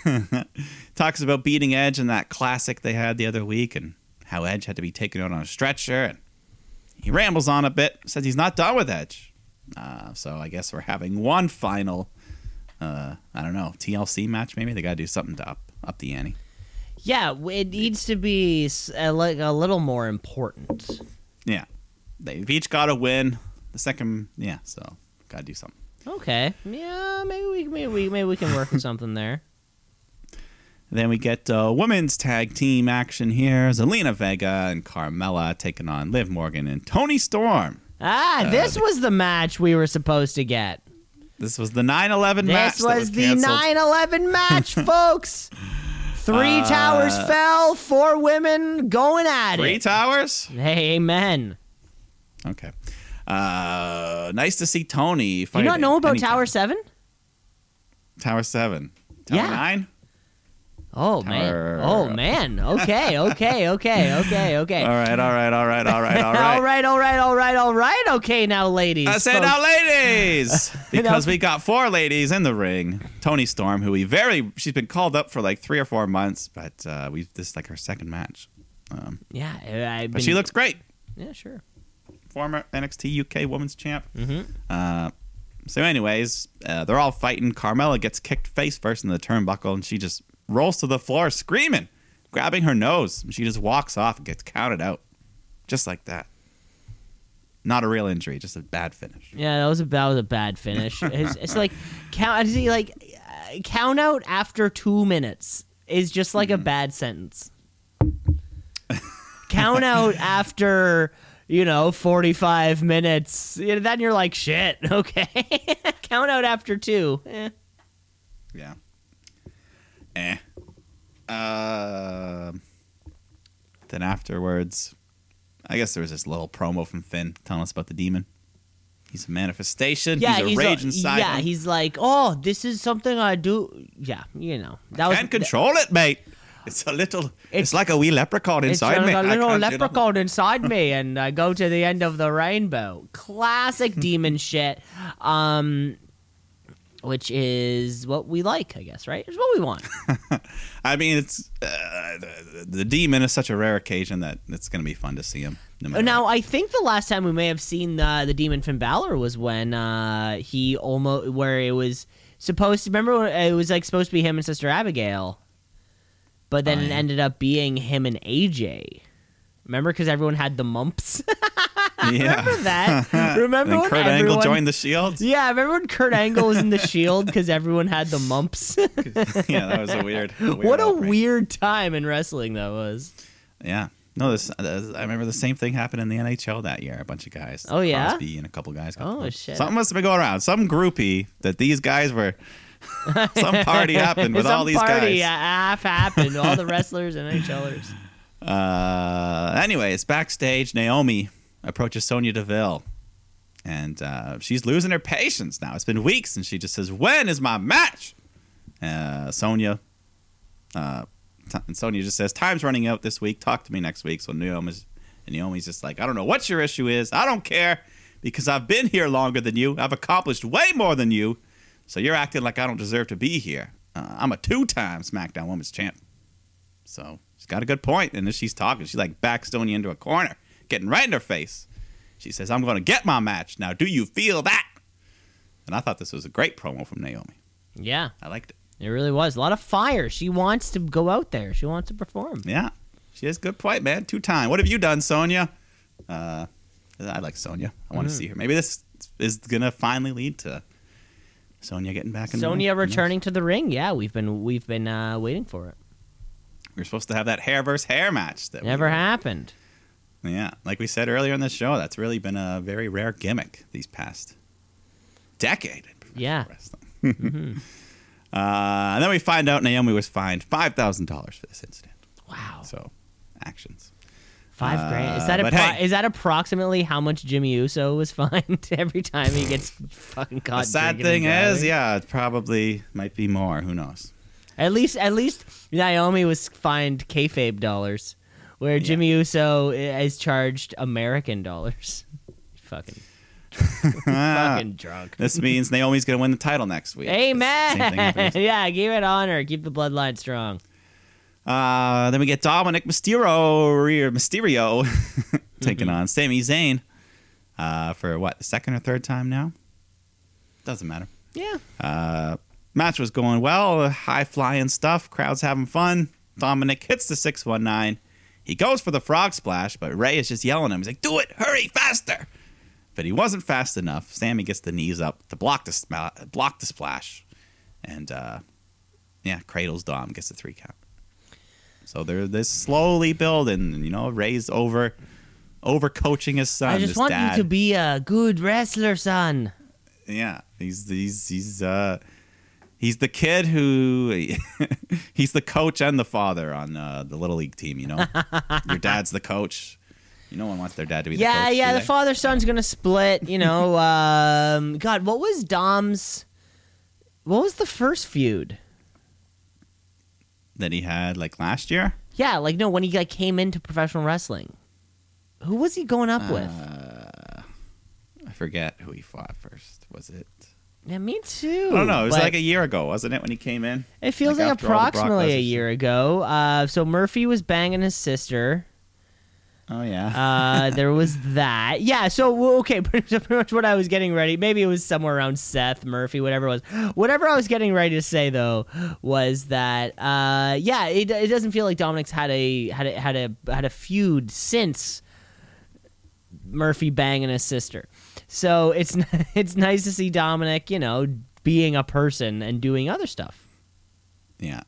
talks about beating Edge and that classic they had the other week and how Edge had to be taken out on a stretcher. And he rambles on a bit, says he's not done with Edge. Uh, so I guess we're having one final, uh, I don't know, TLC match maybe. They got to do something to up up the ante. yeah, it needs to be a, like a little more important. Yeah, they've each got to win. The second, yeah, so got to do something. Okay. Yeah, maybe we maybe we maybe we can work with something there. Then we get uh, women's tag team action here. Zelina Vega and Carmella taking on Liv Morgan and Toni Storm. Ah, Uh, this was the match we were supposed to get. This was the 9/11 match. This that was the 9/11 match, folks. Three Uh, towers fell, four women going at Three it. towers. hey, amen. Okay. Uh, nice to see Toni. Do you not know about anytime. Tower Seven? Tower Seven? Tower Yeah. Nine? Oh man. Oh man. Okay. Okay. Okay. Okay. Okay. All right, all right, all right, all right, all right. all right. All right. All right. All right. Okay, now, ladies. I say folks. now, ladies, because we got four ladies in the ring. Toni Storm, who we very, she's been called up for like three or four months, but uh, we this is like her second match. Um, Yeah. I- I've but been, she looks great. Yeah. Sure. Former NXT UK Women's Champ. Mm-hmm. Uh, so, anyways, uh, they're all fighting. Carmella gets kicked face first in the turnbuckle, and she just rolls to the floor screaming, grabbing her nose. She just walks off and gets counted out, just like that. Not a real injury, just a bad finish. Yeah, that was a that was a bad finish. It's, it's like count. Like uh, count out after two minutes is just like a bad sentence. count out after you know forty five minutes. Then you're like shit. Okay. count out after two. Eh. Yeah. Eh. Uh, then afterwards, I guess there was this little promo from Finn telling us about the demon. He's a manifestation. Yeah, he's a he's rage a- inside. yeah. him. He's like, oh, this is something I do. Yeah, you know that was can't control it, mate. It's a little. It's, It's- like a wee leprechaun It's inside like me. a I little can't, you know. leprechaun inside me, and I go to the end of the rainbow. Classic demon shit. Um, which is what we like, I guess, right? It's what we want. I mean, it's uh, the, the demon is such a rare occasion that it's going to be fun to see him. No matter now, what. I think the last time we may have seen uh, the demon Finn Balor was when uh, he almost where it was supposed to. Remember, it was like supposed to be him and Sister Abigail, but then it ended up being him and AJ. Remember, because everyone had the mumps. yeah. Remember that? Remember when Kurt everyone Angle joined the Shield. Yeah, remember when Kurt Angle was in the Shield because everyone had the mumps. yeah, that was a weird. weird what a outbreak. weird time in wrestling that was. Yeah. No, this. Uh, I remember the same thing happened in the NHL that year. A bunch of guys. Oh, yeah? Crosby and a couple guys. Got Oh, the bump. shit. Something must have been going around. Some groupie that these guys were. some party happened with Some all these party guys. half happened. All the wrestlers and NHLers. Uh, anyways, backstage, Naomi approaches Sonya Deville, and uh, she's losing her patience now. It's been weeks, and she just says, "When is my match?" Uh, Sonya, uh, t- and Sonya just says, "Time's running out this week. Talk to me next week." So Naomi's, and Naomi's just like, "I don't know what your issue is. I don't care because I've been here longer than you. I've accomplished way more than you. So you're acting like I don't deserve to be here. Uh, I'm a two-time SmackDown Women's Champ." So got a good point. And as she's talking, She's like backs Sonya into a corner, getting right in her face. She says, I'm going to get my match. Now, do you feel that? And I thought this was a great promo from Naomi. Yeah, I liked it. it really was. A lot of fire. She wants to go out there. She wants to perform. Yeah. She has a good point, man. Two time. What have you done, Sonya? Uh, I like Sonya. I want to see her. Maybe this is going to finally lead to Sonya getting back in the Sonya ring. Who knows? returning to the ring. Yeah, we've been we've been uh, waiting for it. We were supposed to have that hair versus hair match. That Never were- happened. Yeah, like we said earlier in the show, that's really been a very rare gimmick these past decade. Yeah. wrestling. uh, and then we find out Naomi was fined five thousand dollars for this incident. Wow, So, actions. five grand. Is Uh, that appro- hey. is that approximately how much Jimmy Uso was fined every time he gets fucking caught? the sad thing is, yeah, it probably might be more. Who knows? At least, at least Naomi was fined kayfabe dollars, where Jimmy Uso is charged American dollars. fucking, fucking drunk. This means Naomi's going to win the title next week. Amen. yeah, give it honor. Keep the bloodline strong. Uh, then we get Dominic Mysterio, Mysterio taking Mm-hmm. on Sami Zayn uh, for what, the second or third time now? Doesn't matter. Yeah. Uh, match was going well, high flying stuff, crowd's having fun. Dominic hits the 619. He goes for the frog splash, but Rey is just yelling at him. He's like, Do it, hurry, faster. But he wasn't fast enough. Sami gets the knees up to block the, sma- block the splash. And uh, yeah, cradles Dom, gets the three count. So they're this slowly building, you know, Rey's over over coaching his son. I just want dad. you to be a good wrestler, son. Yeah, he's he's he's uh he's the kid who he's the coach and the father on uh, the little league team. You know, your dad's the coach. You no one wants their dad to be Yeah, the coach. yeah. The father son's gonna split. You know. um, God, what was Dom's? What was the first feud? that he had like last year. Yeah, like no, when he like came into professional wrestling, who was he going up with? Uh, I forget who he fought first. Was it? Yeah, me too. I don't know. It was like a year ago, wasn't it, when he came in? it feels like like, after all the Brock approximately a year ago. Uh, so Murphy was banging his sister. Oh yeah. Uh, there was that. Yeah. So okay, pretty pretty much what I was getting ready. Maybe it was somewhere around Seth Murphy, whatever it was. Whatever I was getting ready to say though was that uh, yeah, it, it doesn't feel like Dominic's had a had a had a had a feud since Murphy banging his sister. So it's it's nice to see Dominic, you know, being a person and doing other stuff. yeah.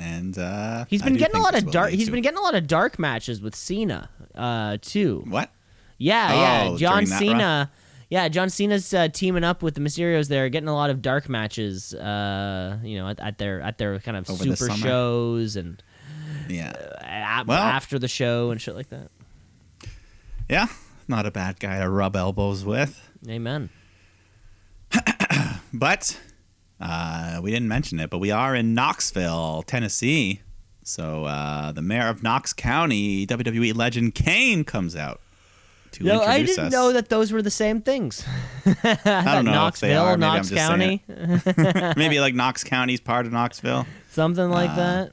And uh, He's been getting a lot of dark. He's been getting a lot of dark matches with Cena, uh, too. what? Yeah, Oh, yeah. John Cena. Yeah, John Cena's uh, teaming up with the Mysterios. There, getting a lot of dark matches. Uh, you know, at, at their at their kind of Over super shows and Yeah. uh, Well- after the show and shit like that. Yeah. Not a bad guy to rub elbows with. Amen. But uh, we didn't mention it, but we are in Knoxville, Tennessee. So uh, the mayor of Knox County, WWE legend Kane, comes out to No, introduce I didn't us. know that those were the same things. I don't know if Knoxville, they are. Knox County, Maybe like Knox County's part of Knoxville. something like Uh, that.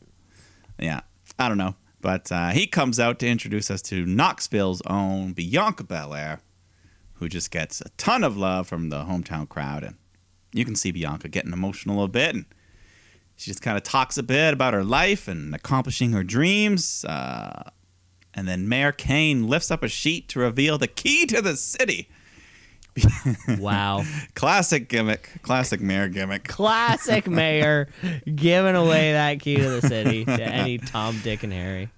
Yeah, I don't know. But uh, he comes out to introduce us to Knoxville's own Bianca Belair, who just gets a ton of love from the hometown crowd. And you can see Bianca getting emotional a bit. And she just kind of talks a bit about her life and accomplishing her dreams. Uh, and then Mayor Kane lifts up a sheet to reveal the key to the city. Wow. Classic gimmick. Classic mayor gimmick. Classic mayor giving away that key to the city to any Tom, Dick, and Harry.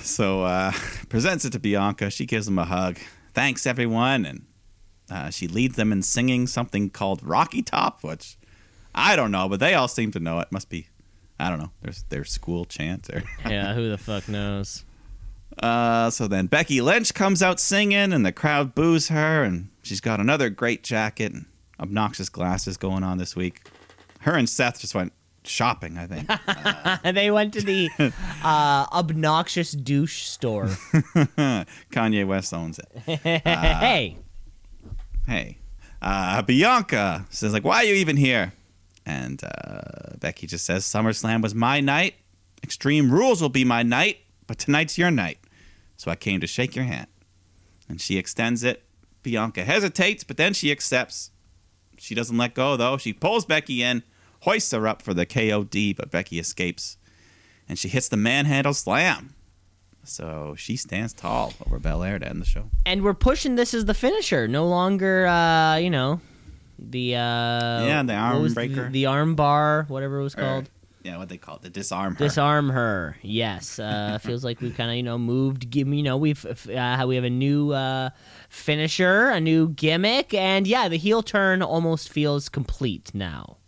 So uh, presents it to Bianca. She gives him a hug. Thanks everyone, and uh, she leads them in singing something called Rocky Top, which I don't know, but they all seem to know it. Must be, I don't know, there's their school chant. Or Yeah, who the fuck knows? Uh, so then Becky Lynch comes out singing, and the crowd boos her, and she's got another great jacket and obnoxious glasses going on this week. Her and Seth just went shopping, I think. And they went to the uh, obnoxious douche store. Kanye West owns it. hey, hey, uh, Bianca says like, why are you even here? And uh, Becky just says, SummerSlam was my night. Extreme Rules will be my night, but tonight's your night. So I came to shake your hand. And she extends it. Bianca hesitates, but then she accepts. She doesn't let go though. She pulls Becky in, hoists her up for the KOD, but Becky escapes. And she hits the manhandle slam. So she stands tall over Belair to end the show. and we're pushing this as the finisher. No longer, uh, you know, the uh, Yeah, the arm breaker. the, the arm bar, whatever it was called. Yeah, what they call it, the disarm her. Disarm her. Yes, uh, feels like we've kind of you know moved. Give you know we've uh, we have a new uh, finisher, a new gimmick, and yeah, the heel turn almost feels complete now.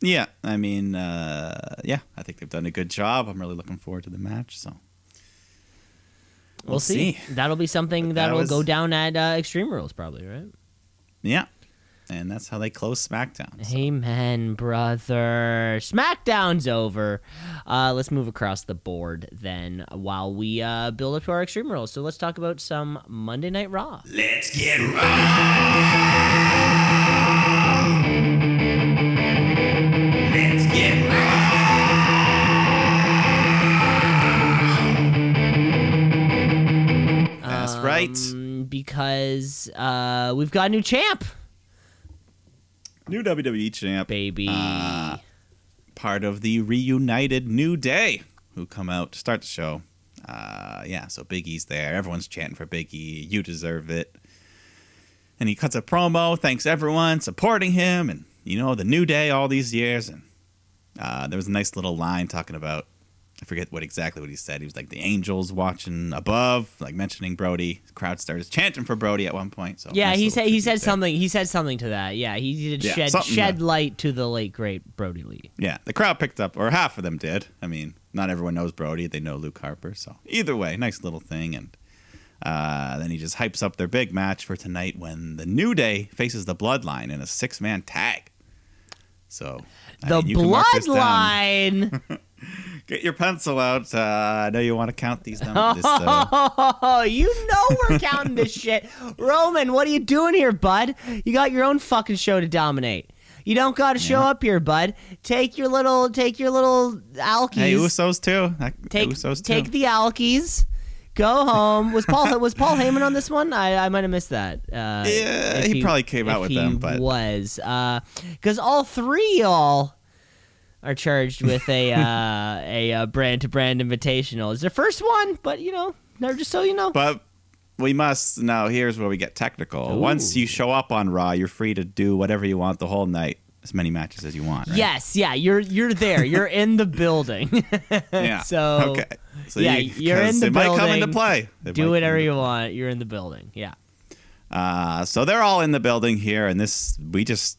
Yeah, I mean, uh, yeah, I think they've done a good job. I'm really looking forward to the match. So We'll, see. That'll be something But that that'll was- go down at uh, Extreme Rules, probably, right? yeah, and that's how they close SmackDown. So. Amen, brother. SmackDown's over. Uh, let's move across the board then while we uh, build up to our Extreme Rules. So let's talk about some Monday Night Raw. Let's get raw. Let's get raw. That's right. Um, Because uh, we've got a new champ, New WWE champ, baby. Uh, part of the reunited New Day, who come out to start the show. Uh, yeah, so Big E's there. Everyone's chanting for Big E. You deserve it. And he cuts a promo, thanks everyone supporting him, and you know the New Day all these years. And uh, there was a nice little line talking about I forget what exactly what he said. He was like the angels watching above, like mentioning Brodie. The crowd started chanting for Brodie at one point. So yeah, he said he said there. something. He said something to that. Yeah, he did Yeah, shed shed to- light to the late great Brodie Lee. Yeah, the crowd picked up, or half of them did. I mean, not everyone knows Brodie; they know Luke Harper. So either way, nice little thing. And uh, then he just hypes up their big match for tonight when the New Day faces the Bloodline in a six-man tag. So I The mean, you can mark this down. bloodline. Get your pencil out. Uh, I know you want to count these numbers. Uh, Oh, you know we're counting this shit. Roman, what are you doing here, bud? You got your own fucking show to dominate. You don't got to show Yeah. up here, bud. Take your little, take your little alkies. hey, Usos too. That- take, Usos too. take the alkies. Go home. Was Paul was Paul Heyman on this one? I, I might have missed that. Uh, Yeah, if he probably came out with he them, but- was because all three y'all are charged with a uh, a uh, brand to brand invitational. It's their first one, but you know, they're just so you know. But we must now. Here's where we get technical. Once you show up on Raw, you're free to do whatever you want the whole night, as many matches as you want. Right? Yes, yeah, you're you're there. You're in the building. Yeah. So, okay. So yeah, you, you're in the it might come into play. It Do whatever you want. You're in the building. Yeah. Uh, so they're all in the building here, and this we just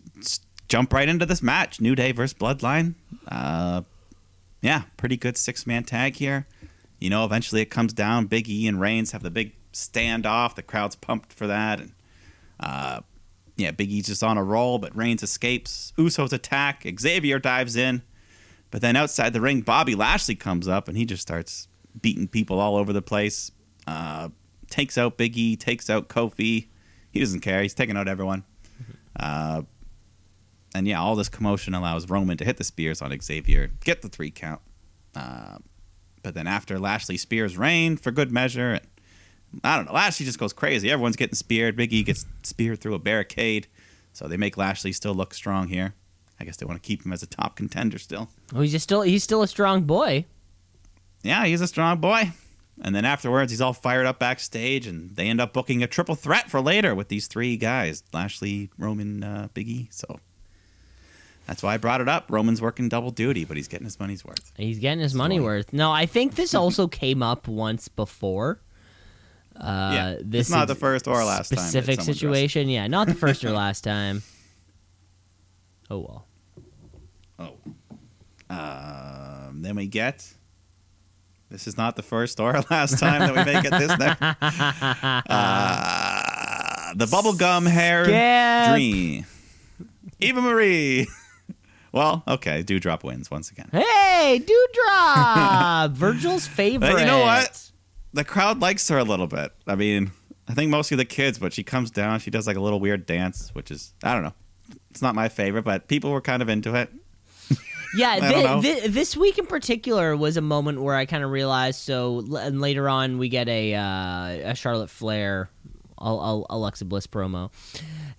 jump right into this match: New Day versus Bloodline. Uh, yeah, pretty good six man tag here. You know, eventually it comes down. Big E and Reigns have the big standoff. The crowd's pumped for that, and uh, yeah, Big E's just on a roll, but Reigns escapes. Usos attack. Xavier dives in, but then outside the ring, Bobby Lashley comes up and he just starts beating people all over the place. Uh, takes out Big E, takes out Kofi. He doesn't care. He's taking out everyone. Uh, and yeah, all this commotion allows Roman to hit the spears on Xavier, get the three count. Uh, but then after Lashley spears Reign for good measure, I don't know. Lashley just goes crazy. Everyone's getting speared. Big E gets speared through a barricade. So they make Lashley still look strong here. I guess they want to keep him as a top contender still. Well, he's just still he's still a strong boy. Yeah, he's a strong boy. And then afterwards, he's all fired up backstage, and they end up booking a triple threat for later with these three guys Lashley, Roman, uh, Big E. So that's why I brought it up. Roman's working double duty, but he's getting his money's worth. He's getting his money So- worth. No, I think this also came up once before. Uh, Yeah, this it's not the first or last specific situation. Yeah, not the first or last time. Oh well. Oh. Um, then we get. This is not the first or last time that we make it this next. Uh, the bubblegum hair Skip. dream. Eva Marie. Well, okay. Doudrop wins once again. Hey, Doudrop, Virgil's favorite. But you know what? The crowd likes her a little bit. I mean, I think mostly the kids, but she comes down. She does like a little weird dance, which is, I don't know. It's not my favorite, but people were kind of into it. Yeah, I don't know. thi- thi- this week in particular was a moment where I kind of realized. So, l- and later on, we get a uh, a Charlotte Flair, Al- Alexa Bliss promo.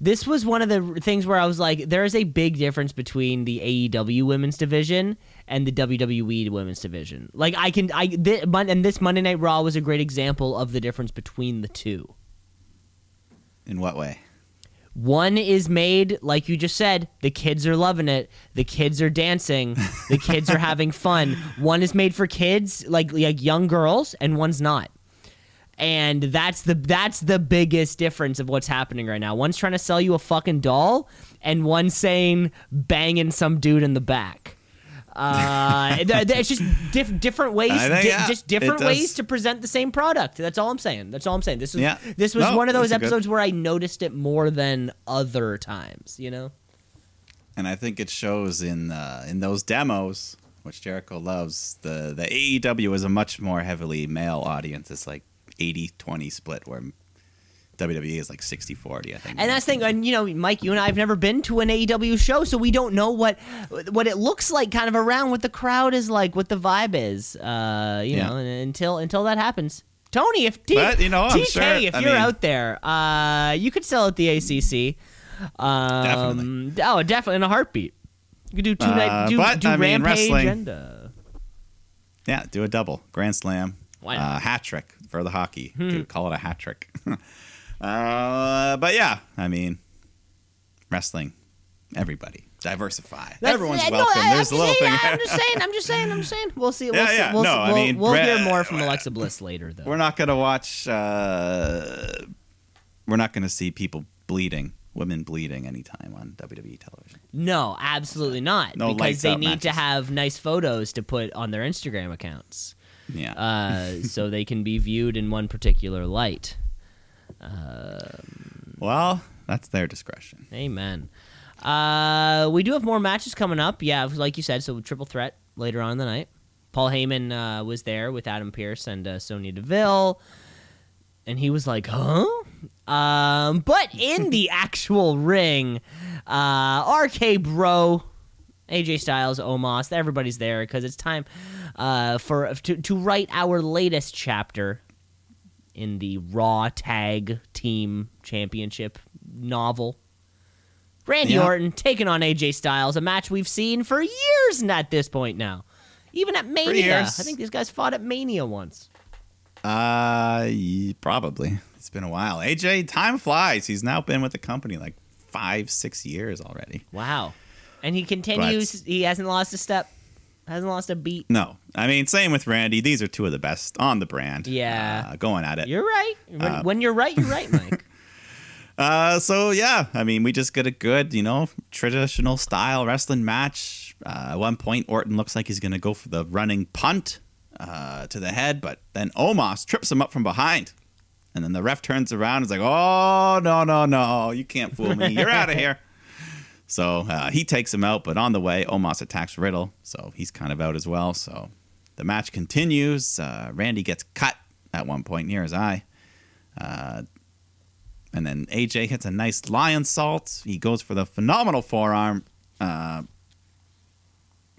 This was one of the things where I was like, there is a big difference between the AEW women's division and the WWE women's division. Like, I can, I, thi- mon- and this Monday Night Raw was a great example of the difference between the two. In what way? One is made, like you just said, the kids are loving it. The kids are dancing. The kids are having fun. One is made for kids, like like young girls, and one's not. And that's the that's the biggest difference of what's happening right now. One's trying to sell you a fucking doll, and one's saying banging some dude in the back. Uh, it's just diff- different ways, think, di- yeah, just different ways to present the same product. That's all I'm saying. That's all I'm saying. This was Yeah. this was No, one of those a good- episodes where I noticed it more than other times. You know. and I think it shows in uh, in those demos, which Jericho loves. The the AEW is a much more heavily male audience. It's like 80-20 split, where WWE is like 60-40, I think. And that's the thing, and you know, Mike, you and I have never been to an AEW show, so we don't know what what it looks like, kind of around what the crowd is like, what the vibe is. Uh, you Yeah. know, and until until that happens, Tony, if T- But, you know, I'm TK, sure- if I you're mean- out there, uh, you could sell at the ACC. Um, Definitely. Oh, definitely in a heartbeat. You could do two Uh, night, do, but, do I mean, wrestling- and uh, yeah, do a double grand slam, Why not? uh, hat trick for the hockey. Do, call it a hat trick. uh, but yeah, I mean, wrestling, everybody diversify. That's- Everyone's yeah, no. I- There's a I'm little just thing. saying, I'm just saying. I'm just saying. I'm just saying. We'll see. We'll Yeah, see. yeah. We'll, No, see- I we'll, mean, we'll hear more from Alexa Bliss later, though. We're not gonna watch. Uh, we're not gonna see people bleeding, women bleeding anytime on WWE television. No, absolutely not. No because they need to have nice photos to put on their Instagram accounts, Yeah. uh, so they can be viewed in one particular light. well, that's their discretion. Amen. Uh, we do have more matches coming up. Yeah, like you said, so triple threat later on in the night. Paul Heyman uh, was there with Adam Pearce and uh, Sonya Deville, and he was like, "Huh." Um, but in the actual ring, uh, RK Bro, AJ Styles, Omos, everybody's there because it's time uh, for to, to write our latest chapter in the Raw Tag Team Championship novel. Randy Yeah. Orton taking on AJ Styles, a match we've seen for years at this point now. Even at Mania. I think these guys fought at Mania once. Uh, probably. It's been a while. AJ, time flies. He's now been with the company like five, six years already. Wow. And he continues, he hasn't lost a step, hasn't lost a beat. No, I mean, same with Randy. These are two of the best on the brand. Yeah. uh, going at it. You're right. When, Uh, when you're right, you're right, Mike. Uh, so yeah, I mean, we just get a good, you know, traditional style wrestling match. Uh, at one point, Orton looks like he's gonna go for the running punt uh, to the head, but then Omos trips him up from behind, and then the ref turns around and is like, "Oh no, no, no! You can't fool me! You're out of here!" So uh, he takes him out, but on the way, Omos attacks Riddle, so he's kind of out as well. So the match continues. Uh, Randy gets cut at one point near his eye. And then AJ hits a nice lionsault. He goes for the phenomenal forearm. Uh,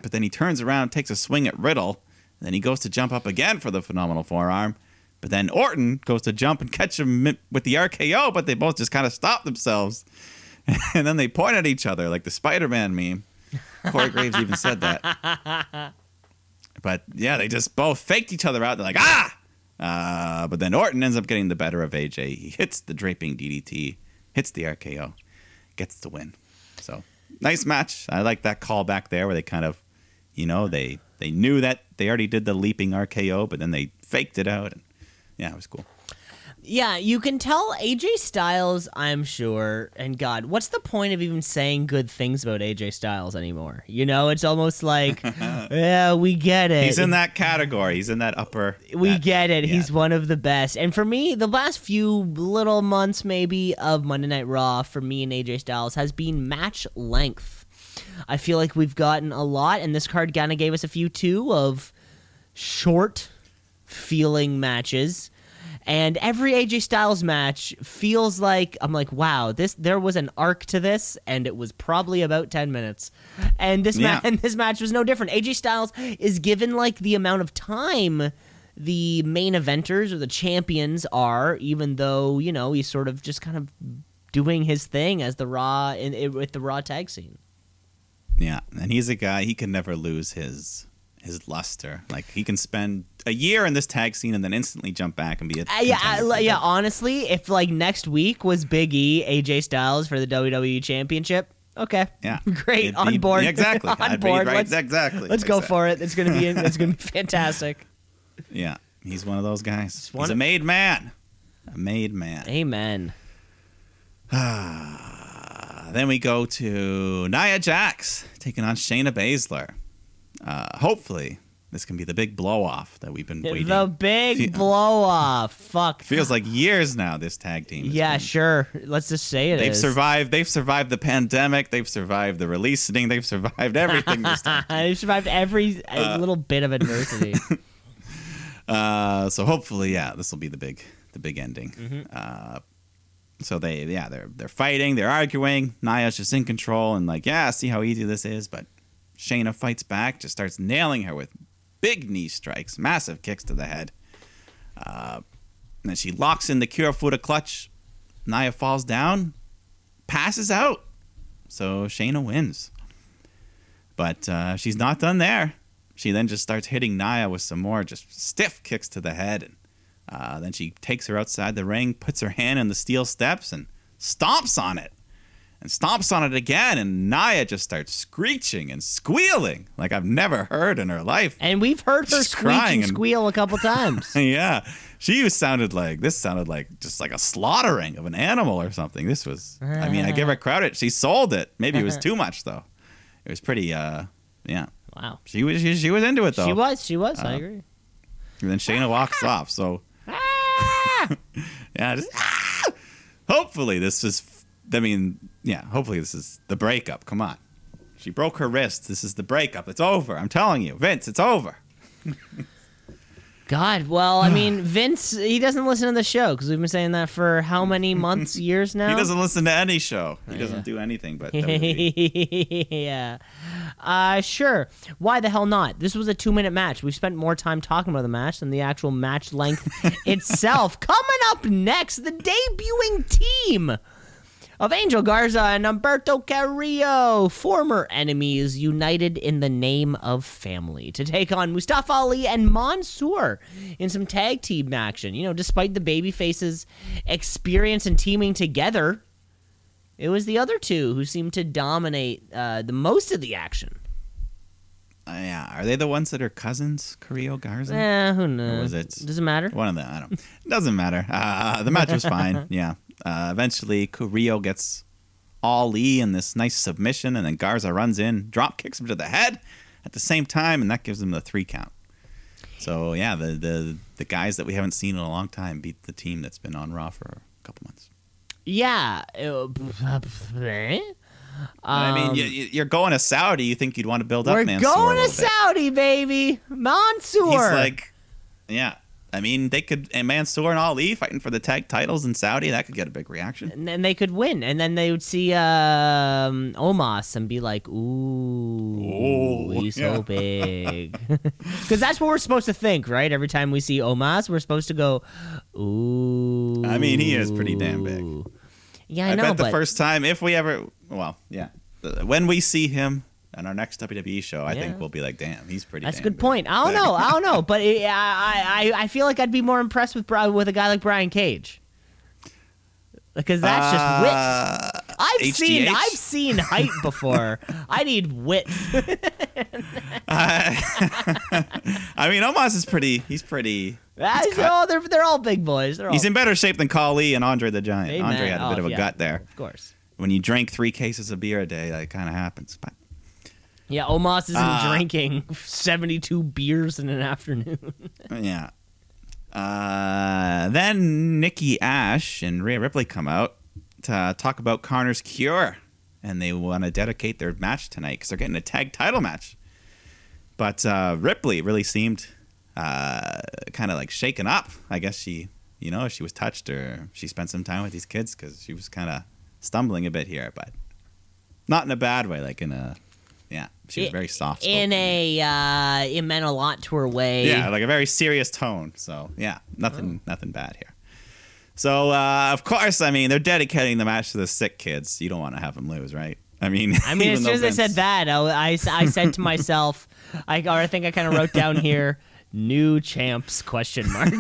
but then he turns around, takes a swing at Riddle. Then he goes to jump up again for the phenomenal forearm. But then Orton goes to jump and catch him with the RKO, but they both just kind of stop themselves. and then they point at each other like the Spider Man meme. Corey Graves even said that. But yeah, they just both faked each other out. They're like, ah! Uh, but then Orton ends up getting the better of AJ. He hits the draping DDT, hits the RKO, gets the win. So nice match. I like that call back there where they kind of, you know, they they knew that they already did the leaping RKO, but then they faked it out. And yeah, it was cool. Yeah, you can tell AJ Styles, I'm sure, and God, what's the point of even saying good things about AJ Styles anymore? You know, it's almost like, yeah, we get it. He's in that category. He's in that upper. We that- get it. yeah. He's one of the best. And for me, the last few little months, maybe, of Monday Night Raw for me and AJ Styles has been match length. I feel like we've gotten a lot, and this card kind of gave us a few too of short feeling matches. And every AJ Styles match feels like I'm like, wow, this there was an arc to this, and it was probably about ten minutes. And this Yeah. ma- and this match was no different. AJ Styles is given like the amount of time the main eventers or the champions are, even though you know he's sort of just kind of doing his thing as the Raw in, in with the Raw tag scene. Yeah, and he's a guy he can never lose his his luster. Like he can spend a year in this tag scene and then instantly jump back and be a Uh, yeah, I, yeah. Honestly, if like next week was Big E, AJ Styles for the WWE Championship, okay, Yeah, great, It'd on be- board, yeah, exactly. on I'd board. right, let's exactly. let's go exactly. for it. It's gonna be it's gonna be fantastic. Yeah, he's one of those guys. one He's a made man. A made man. Amen. Then we go to Nia Jax taking on Shayna Baszler. Uh, hopefully, this can be the big blow off that we've been waiting. For. The big Fe- blow off. Fuck. Feels like years now. This tag team. yeah, been- sure. Let's just say it They've is. survived. They've survived the pandemic. They've survived the releasing. They've survived everything. this time. They've survived every uh, little bit of adversity. Uh, so hopefully, yeah, this will be the big, the big ending. Mm-hmm. Uh, so they, yeah, they're they're fighting, they're arguing. Nia's just in control and like, yeah, see how easy this is. But Shayna fights back, just starts nailing her with big knee strikes, massive kicks to the head. Uh, and then she locks in the Kirifuda clutch. Nia falls down, passes out. So Shayna wins. But uh, she's not done there. She then just starts hitting Nia with some more just stiff kicks to the head. And uh, then she takes her outside the ring, puts her hand in the steel steps, and stomps on it. And stomps on it again. And Nia just starts screeching and squealing like I've never heard in her life. and we've heard her She's crying and squeal a couple times. yeah. She sounded like this sounded like just like a slaughtering of an animal or something. This was I mean, I give her credit. She sold it. Maybe it was too much though. It was pretty uh yeah. wow. She was she, she was into it though. She was. She was. I Uh, agree. And then Shayna walks off. So yeah, just, ah! hopefully this is. I mean, yeah. Hopefully this is the breakup. Come on, she broke her wrist. This is the breakup. It's over. I'm telling you, Vince. It's over. God, well, I mean, Vince, he doesn't listen to the show because we've been saying that for how many months, years now? He doesn't listen to any show. He doesn't do anything but yeah. Uh, sure. Why the hell not? This was a two minute match. We've spent more time talking about the match than the actual match length itself. Coming up next, the debuting team of Angel Garza and Humberto Carrillo, former enemies united in the name of family, to take on Mustafa Ali and Mansoor in some tag team action. You know, despite the baby faces' experience in teaming together, it was the other two who seemed to dominate uh, the most of the action. Uh, yeah, are they the ones that are cousins, Carrillo Garza? Eh, who knows? was it? Does it matter? One of them. I don't. Doesn't matter. Uh, the match was fine. Yeah. Uh, eventually, Carrillo gets Ali in this nice submission, and then Garza runs in, drop kicks him to the head at the same time, and that gives him the three count. So yeah, the the the guys that we haven't seen in a long time beat the team that's been on Raw for a couple months. Yeah. eh? I mean, Um, you, you're going to Saudi. You think you'd want to build up We're Mansoor a going to. Saudi, baby. Mansoor. He's like, yeah. I mean, they could and Mansoor and Ali fighting for the tag titles in Saudi. That could get a big reaction. and then they could win, and then they would see um, Omos and be like, "Ooh, Oh, he's yeah. so big," because that's what we're supposed to think, right? Every time we see Omos, we're supposed to go, "Ooh." I mean, he is pretty damn big. Yeah, I, I, know, bet the but first time, if we ever, well, yeah, when we see him on our next WWE show, I Yeah. think we'll be like, damn, he's pretty. that's a good point. I don't know, I don't know, but it, I, I, I feel like I'd be more impressed with with a guy like Brian Cage. Because that's just. Uh, I've seen I've seen height before. I need width. I mean, Omos is pretty. He's pretty. Ah, cut. oh, they're they're all big boys. They're all He's in better shape than Khali and Andre the Giant. Amen. Andre had a bit Oh, of a yeah, gut there. Of course. When you drink three cases of beer a day, that kind of happens. But Yeah, Omos isn't Ah. drinking 72 beers in an afternoon. Yeah. Uh, then Nikki Ash and Rhea Ripley come out to talk about Connor's cure, and they want to dedicate their match tonight because they're getting a tag title match. But uh, Ripley really seemed uh, kind of like shaken up. I guess she, you know, she was touched or she spent some time with these kids because she was kind of stumbling a bit here, but not in a bad way. Like in a, yeah, she was very soft. in a, uh, it meant a lot to her way. Yeah, like a very serious tone. So yeah, nothing, nothing bad here. So uh, of course, I mean they're dedicating the match to the sick kids. You don't want to have them lose, right? I mean, I mean, as soon as I said that, I, I, I said to myself, I, or I think I kind of wrote down here, new champs question mark.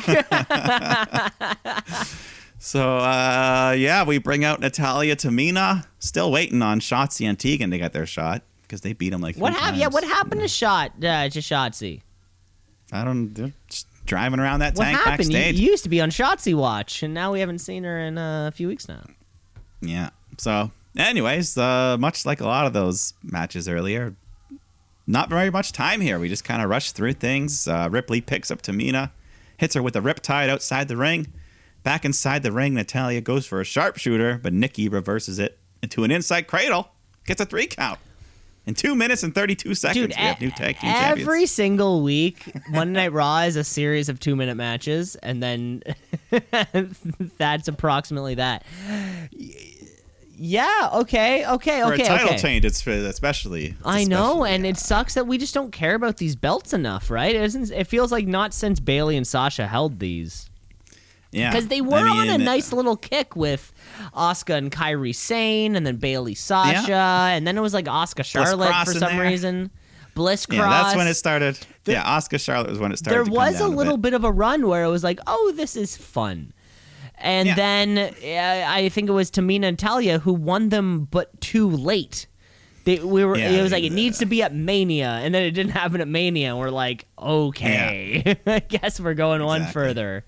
So uh, yeah, we bring out Natalya Tamina. Still waiting on Shotzi and Tegan to get their shot because they beat him like what happened? Yeah, what happened to Shot, uh, to Shotzi? I don't. They're just driving around that What tank happened? You, backstage. you used to be on Shotzi Watch, and now we haven't seen her in uh, a few weeks now. Yeah. So, anyways, uh, much like a lot of those matches earlier, not very much time here. We just kind of rush through things. Uh, Ripley picks up Tamina, hits her with a riptide outside the ring. Back inside the ring, Natalya goes for a sharpshooter, but Nikki reverses it into an inside cradle. Gets a three count. In two minutes and 32 seconds, Dude, we have new tag team every champions. single week, Monday Night Raw is a series of two minute matches, and then that's approximately that. Yeah. Okay. Okay. For Okay. a title okay. change, it's for especially. I know, especially, and uh, it sucks that we just don't care about these belts enough, right? It isn't. It feels like not since Bayley and Sasha held these, yeah, because they were I on a nice little kick with Asuka and Kairi Sane, and then Bayley Sasha, and then it was like Asuka Charlotte for some there. reason. Bliss Cross. Yeah, that's when it started. yeah, Asuka Charlotte was when it started. there was a little bit. bit. of a run where it was like, oh, this is fun. And Yeah. then uh, I think it was Tamina and Talia who won them, but too late. They, we were. Yeah, it was like it needs to be at Mania, and then it didn't happen at Mania. And we're like, okay, I guess we're going one further.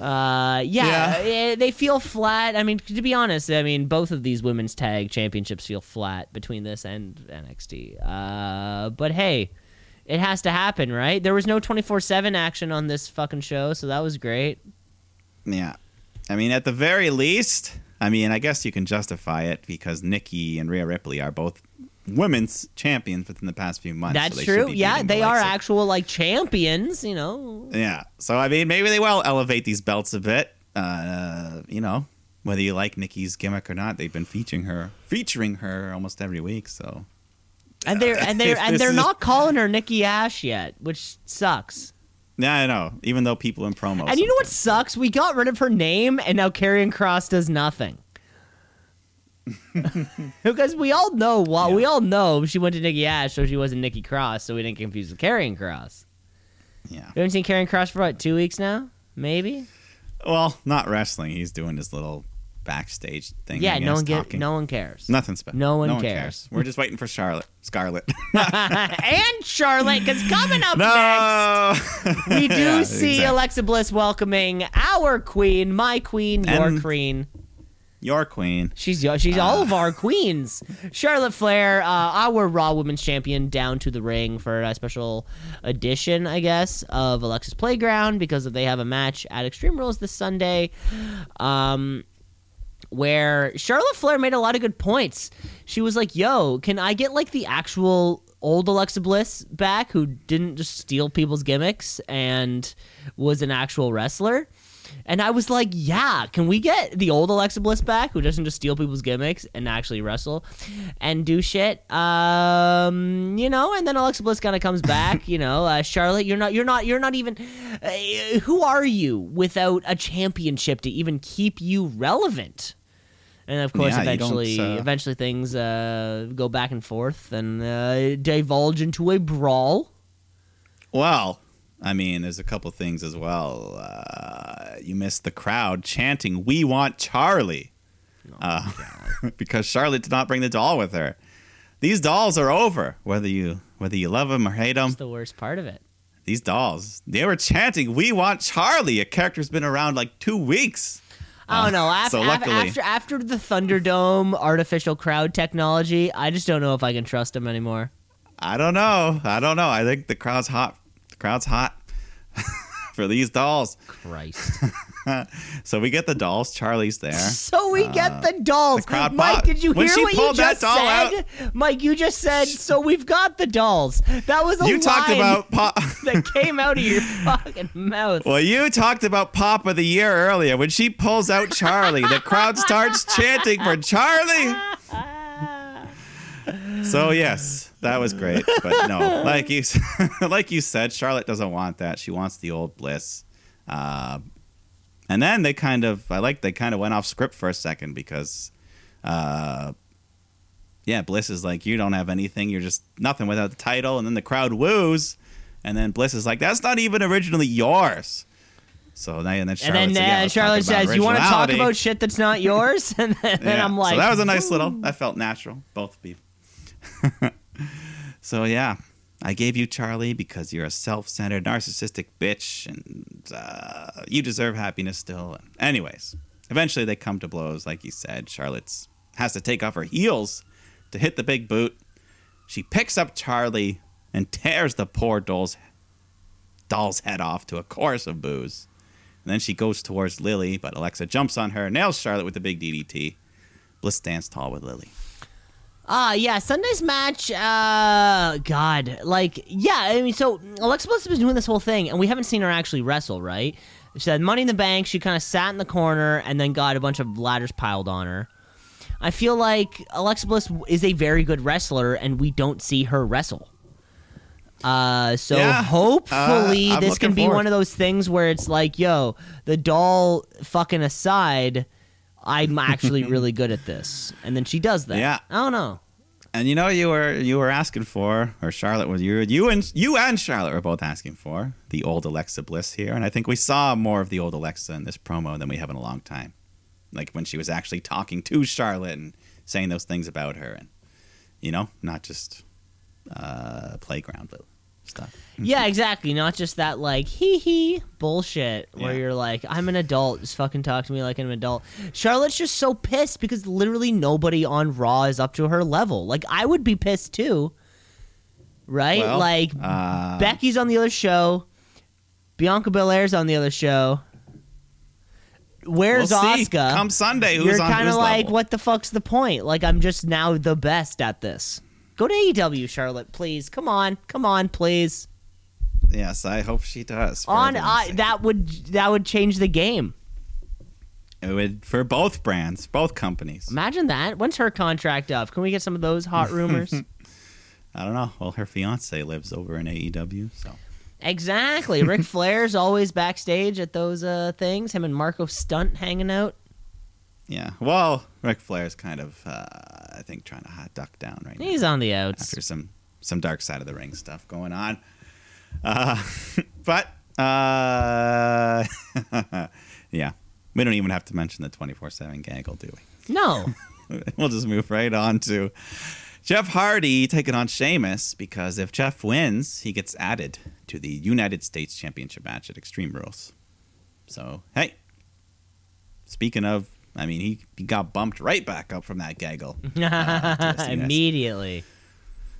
Uh, yeah, eh, they feel flat. I mean, to be honest, I mean both of these women's tag championships feel flat between this and NXT. Uh, but hey, it has to happen, right? There was no twenty four seven action on this fucking show, so that was great. Yeah. I mean, at the very least, I mean, I guess you can justify it because Nikki and Rhea Ripley are both women's champions within the past few months. That's they should true. Yeah, beating the they are actual like champions. You know. Yeah. So I mean, maybe they will elevate these belts a bit. Uh, you know, whether you like Nikki's gimmick or not, they've been featuring her, featuring her almost every week. So And they're and they're and they're not calling her Nikki Ash yet, which sucks. yeah, I know. Even though people in promos, And you know what sucks? We got rid of her name, and now Karrion Cross does nothing. because we all know, well, we all know she went to Nikki Ash, so she wasn't Nikki Cross, so we didn't confuse with Karrion Cross. Yeah. We haven't seen Karrion Cross for what two weeks now, maybe. Well, not wrestling. He's doing his little backstage thing. yeah, no one get, no one cares. Nothing special. No one cares. We're just waiting for Charlotte, Scarlett. and Charlotte, because coming up no. next, we do Yeah, see exactly. Alexa Bliss welcoming our queen, my queen, your And- queen. Your queen. She's she's all of our queens. Charlotte Flair, uh, our Raw Women's Champion, down to the ring for a special edition, I guess, of Alexa's Playground because they have a match at Extreme Rules this Sunday, um, where Charlotte Flair made a lot of good points. She was like, "Yo, can I get like the actual old Alexa Bliss back, who didn't just steal people's gimmicks and was an actual wrestler?" And I was like, yeah, can we get the old Alexa Bliss back who doesn't just steal people's gimmicks and actually wrestle and do shit? Um, you know, and then Alexa Bliss kind of comes back, you know, uh, Charlotte, you're not, you're not, you're not even, uh, who are you without a championship to even keep you relevant? And of course, Yeah, eventually, uh, eventually things uh, go back and forth and uh, divulge into a brawl. Well, I mean, there's a couple things as well. Uh, you missed the crowd chanting, "We want Charlie," uh, because Charlotte did not bring the doll with her. These dolls are over, whether you whether you love them or hate them. That's the worst part of it. These dolls, they were chanting, "We want Charlie." A character's been around like two weeks. I don't know. After, so luckily- after after the Thunderdome artificial crowd technology, I just don't know if I can trust him anymore. I don't know. I don't know. I think the crowd's hot. Crowd's hot for these dolls. Christ. So we get the dolls. Charlie's there. so we get uh, the dolls. the crowd Mike, did you when hear what you just said? Mike, you just said, so we've got the dolls. That was a You talked about pop. that came out of your fucking mouth. Well, you talked about Pop of the Year earlier. When she pulls out Charlie, the crowd starts chanting for Charlie. So yes, that was great, but no, like you, like you said, Charlotte doesn't want that. She wants the old Bliss. Uh, and then they kind of, I like they kind of went off script for a second because, uh, yeah, Bliss is like, you don't have anything. You're just nothing without the title. And then the crowd woos. And then Bliss is like, that's not even originally yours. So now, and then And then yeah, uh, let's Charlotte says, "You want to talk about shit that's not yours?" and then Yeah. I'm like, so that was a nice little. That felt natural. Both of people. so yeah, I gave you Charlie because you're a self-centered, narcissistic bitch, and uh, you deserve happiness still. Anyways, eventually they come to blows, like you said. Charlotte's has to take off her heels to hit the big boot. She picks up Charlie and tears the poor doll's doll's head off to a chorus of boos. And then she goes towards Lily, but Alexa jumps on her, nails Charlotte with the big DDT. Bliss stands tall with Lily. Ah, yeah, Sunday's match. Uh, God, like, yeah. I mean, so Alexa Bliss has been doing this whole thing, and we haven't seen her actually wrestle, right? She had Money in the Bank. She kind of sat in the corner and then got a bunch of ladders piled on her. I feel like Alexa Bliss is a very good wrestler, and we don't see her wrestle. Uh, so Yeah. hopefully Uh, this can be forward. one of those things where it's like, yo, the doll fucking aside, I'm actually really good at this, and then she does that. Yeah. I don't know. And you know you were you were asking for, or Charlotte was you you and you and Charlotte were both asking for the old Alexa Bliss here, and I think we saw more of the old Alexa in this promo than we have in a long time. Like when she was actually talking to Charlotte and saying those things about her, and you know, not just uh, playground little stuff. Yeah, exactly. Not just that like hee hee bullshit where Yeah. you're like, I'm an adult, just fucking talk to me like I'm an adult. Charlotte's just so pissed because literally nobody on Raw is up to her level. Like I would be pissed too. Right? Well, like uh, Becky's on the other show. Bianca Belair's on the other show. Where's we'll see. Come Sunday, who's You're kind of like, level? what the fuck's the point? Like I'm just now the best at this. Go to AEW, Charlotte, please. Come on, come on, please. Yes, I hope she does. On uh, that would that would change the game. It would for both brands, both companies. Imagine that. When's her contract up? Can we get some of those hot rumors? I don't know. Well, her fiance lives over in AEW, so exactly. Ric Flair's always backstage at those uh, things. Him and Marko Stunt hanging out. Yeah. Well, Ric Flair's kind of, uh, I think, trying to hot duck down right now. He's on the outs. after some some dark side of the ring stuff going on. Uh, but uh, yeah, we don't even have to mention the twenty four seven gaggle, do we? No. we'll just move right on to Jeff Hardy taking on Sheamus because if Jeff wins, he gets added to the United States Championship match at Extreme Rules. So hey, speaking of. I mean, he, he got bumped right back up from that gaggle. uh, to the CNS. Immediately.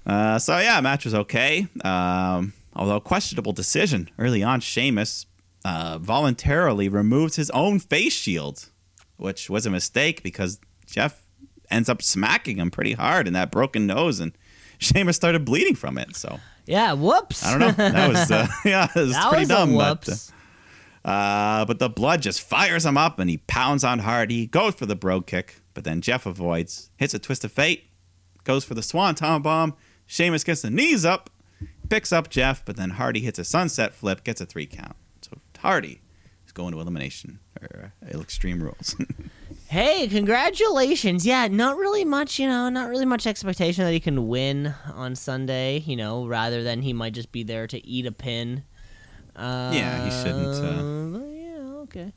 Uh, so yeah, match was okay. Um, although questionable decision early on, Sheamus uh, voluntarily removes his own face shield, which was a mistake because Jeff ends up smacking him pretty hard in that broken nose, and Sheamus started bleeding from it. So Yeah. Whoops. I don't know. That was uh, yeah, it was that pretty was dumb. But, whoops. Uh, but the blood just fires him up, and he pounds on Hardy, goes for the brogue kick, but then Jeff avoids, hits a twist of fate, goes for the swanton bomb. Sheamus gets the knees up, picks up Jeff, but then Hardy hits a sunset flip, gets a three count. So Hardy is going to elimination or uh, extreme rules. Hey, congratulations. Yeah, not really much, you know, not really much expectation that he can win on Sunday, you know, rather than he might just be there to eat a pin. Uh, Yeah, he shouldn't, uh, yeah, okay.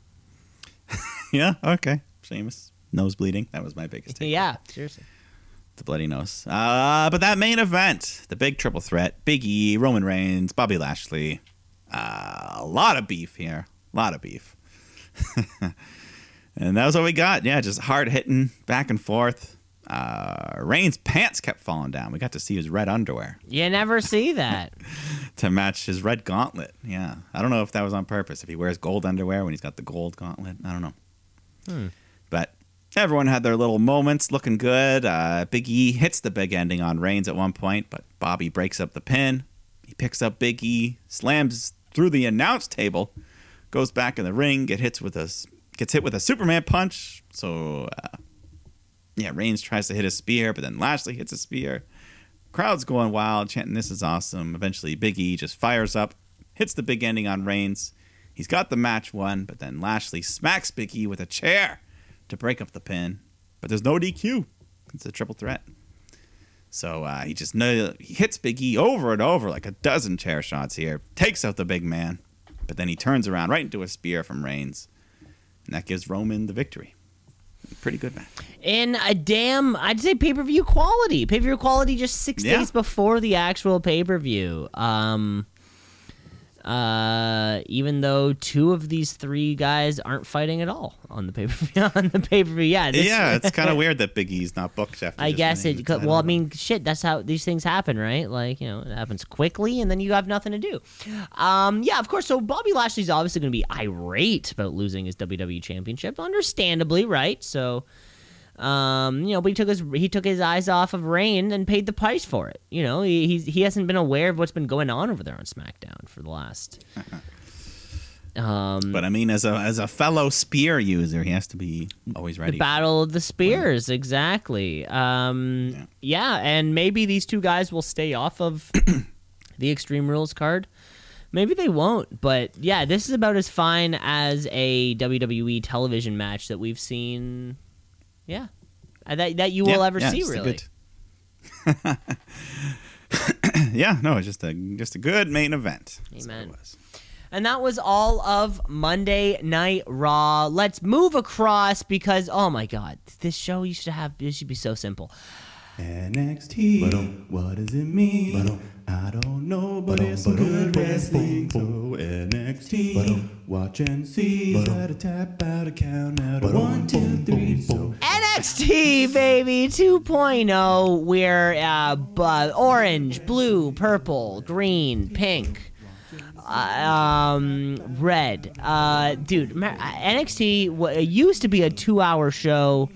yeah, okay. Sheamus nose bleeding. That was my biggest take. Yeah, seriously. the bloody nose. Uh, but that main event, the big triple threat, Big E, Roman Reigns, Bobby Lashley, uh, a lot of beef here, a lot of beef. and that was what we got. Yeah, just hard hitting back and forth. Uh, Reigns' pants kept falling down. We got to see his red underwear You never see that. to match his red gauntlet. Yeah, I don't know if that was on purpose. If he wears gold underwear when he's got the gold gauntlet, I don't know. Hmm. But everyone had their little moments, looking good. Uh, Big E hits the big ending on Reigns at one point, but Bobby breaks up the pin. He picks up Big E, slams through the announce table, goes back in the ring, get hits with a gets hit with a Superman punch. So uh, yeah, Reigns tries to hit a spear, but then Lashley hits a spear. Crowd's going wild, chanting, This is awesome. Eventually, Big E just fires up, hits the big ending on Reigns. He's got the match won, but then Lashley smacks Big E with a chair to break up the pin. But there's no DQ. It's a triple threat. So uh, he just he hits Big E over and over, like a dozen chair shots here, takes out the big man, but then he turns around right into a spear from Reigns. And that gives Roman the victory. Pretty good match. In a damn, I'd say pay per view quality. Pay per view quality just six Yeah. days before the actual pay per view. Um, uh, even though two of these three guys aren't fighting at all on the pay per view. on the pay per view, yeah. this- yeah, it's kind of weird that Big E's not booked after. I guess it. could- Well, I mean, shit. That's how these things happen, right? Like you know, it happens quickly, and then you have nothing to do. Um, yeah, of course. So Bobby Lashley's obviously going to be irate about losing his WWE Championship, understandably, right? So, um, you know, but he took his he took his eyes off of Reign and paid the price for it. You know, he he's, he hasn't been aware of what's been going on over there on SmackDown for the last. Um, But I mean, as a as a fellow spear user, he has to be always ready. The Battle of the Spears, exactly. Um, yeah. and maybe these two guys will stay off of the Extreme Rules card. Maybe they won't, but yeah, this is about as fine as a WWE television match that we've seen. Yeah, that that you will ever yeah, see, really. yeah, no, it's just a just a good main event. That's what it Amen. And that was all of Monday Night Raw. Let's move across because oh my god, this show used to have this should be so simple. NXT. What does it mean? I don't know, but it's some good wrestling. So NXT. Watch and see. Gotta tap out a count out of one, two, three. So NXT baby 2.0 we're uh, bu- orange, blue, purple, green, pink, uh, um, red. Uh, dude, ma- NXT wa- it used to be a two-hour show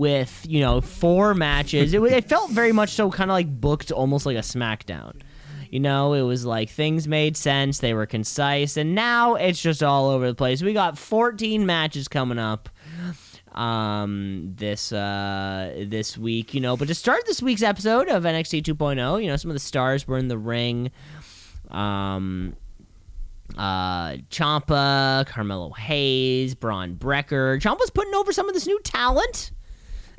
with you know four matches. It, it felt very much so kind of like booked almost like a SmackDown. You know, it was like things made sense, they were concise, and now it's just all over the place. We got 14 matches coming up um this uh this week you know but to start this week's episode of NXT 2.0 you know some of the stars were in the ring um uh Ciampa, Carmelo Hayes, Bron Breakker. Ciampa's putting over some of this new talent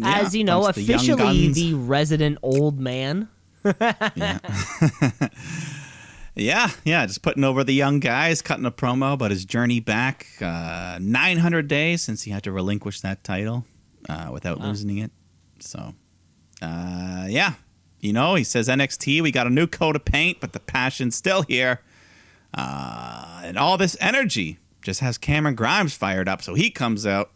Yeah, as you know bunch of the officially the resident old man. Yeah. yeah, yeah, just putting over the young guys, cutting a promo about his journey back. Uh, 900 days since he had to relinquish that title uh, without losing it. So, uh, yeah, you know, he says NXT, we got a new coat of paint, but the passion's still here. Uh, and all this energy just has Cameron Grimes fired up. So he comes out.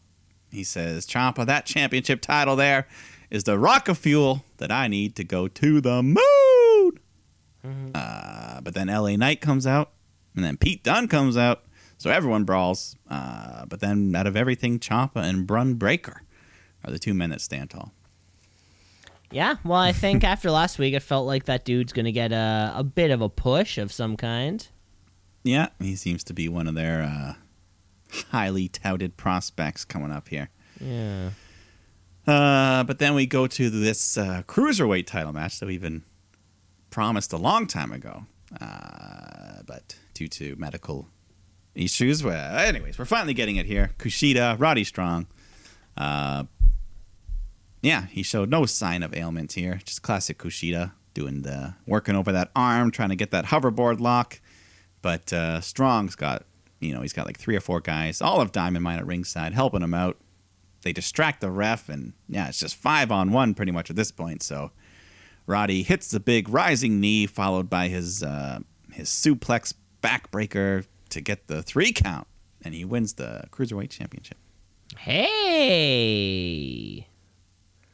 He says, Ciampa, that championship title there is the rocket fuel that I need to go to the moon. Uh, but then LA Knight comes out, and then Pete Dunne comes out. So everyone brawls. Uh, but then out of everything, Ciampa and Bron Breakker are the two men that stand tall. Yeah, well, I think after last week, it felt like that dude's gonna get a a bit of a push of some kind. Yeah, he seems to be one of their uh, highly touted prospects coming up here. Yeah. Uh, but then we go to this uh, cruiserweight title match that we've been promised a long time ago. Uh, but due to medical issues, well, anyways, we're finally getting it here. Kushida, Roddy Strong. Uh, yeah, he showed no sign of ailment here. Just classic Kushida doing the working over that arm, trying to get that hoverboard lock. But uh, Strong's got, you know, he's got like three or four guys, all of Diamond Mine at ringside, helping him out they distract the ref, and yeah, it's just five on one pretty much at this point. So Roddy hits the big rising knee, followed by his uh, his suplex backbreaker to get the three count, and he wins the cruiserweight championship. Hey.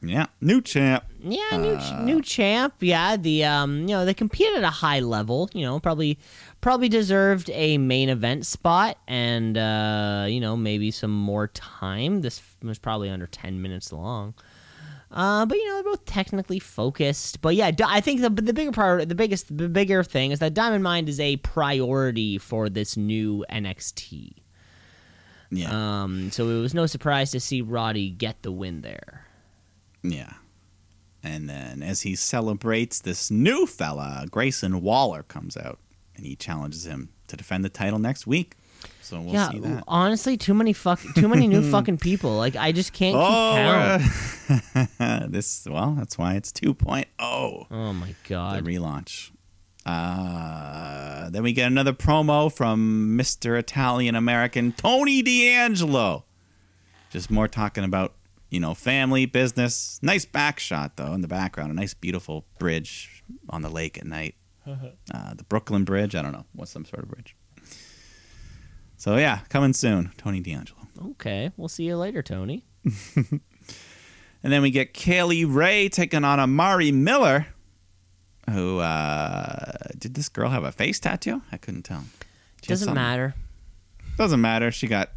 Yeah, new champ. Yeah, new new champ. Yeah, the um, you know, they competed at a high level. You know, probably probably deserved a main event spot, and uh, you know, maybe some more time. This was probably under ten minutes long. Uh, but you know, they're both technically focused. But yeah, I think the the bigger part, the biggest, the bigger thing is that Diamond Mine is a priority for this new NXT. Yeah, Um, so it was no surprise to see Roddy get the win there. Yeah. And then as he celebrates, this new fella, Grayson Waller, comes out, and he challenges him to defend the title next week. So we'll yeah, see that. honestly, too many fuck, too many new fucking people. Like I just can't keep Oh, count. uh, this well, that's why it's 2.0. Oh my god, the relaunch. Uh, then we get another promo from Mr. Italian American Tony D'Angelo. Just more talking about, you know, family, business. Nice back shot, though, in the background. A nice, beautiful bridge on the lake at night. Uh, the Brooklyn Bridge. I don't know. What's some sort of bridge? So, yeah, coming soon. Tony D'Angelo. Okay, we'll see you later, Tony. And then we get Kay Lee Ray taking on Amari Miller. Who uh, did this girl have a face tattoo? I couldn't tell. She Doesn't matter. Doesn't matter. She got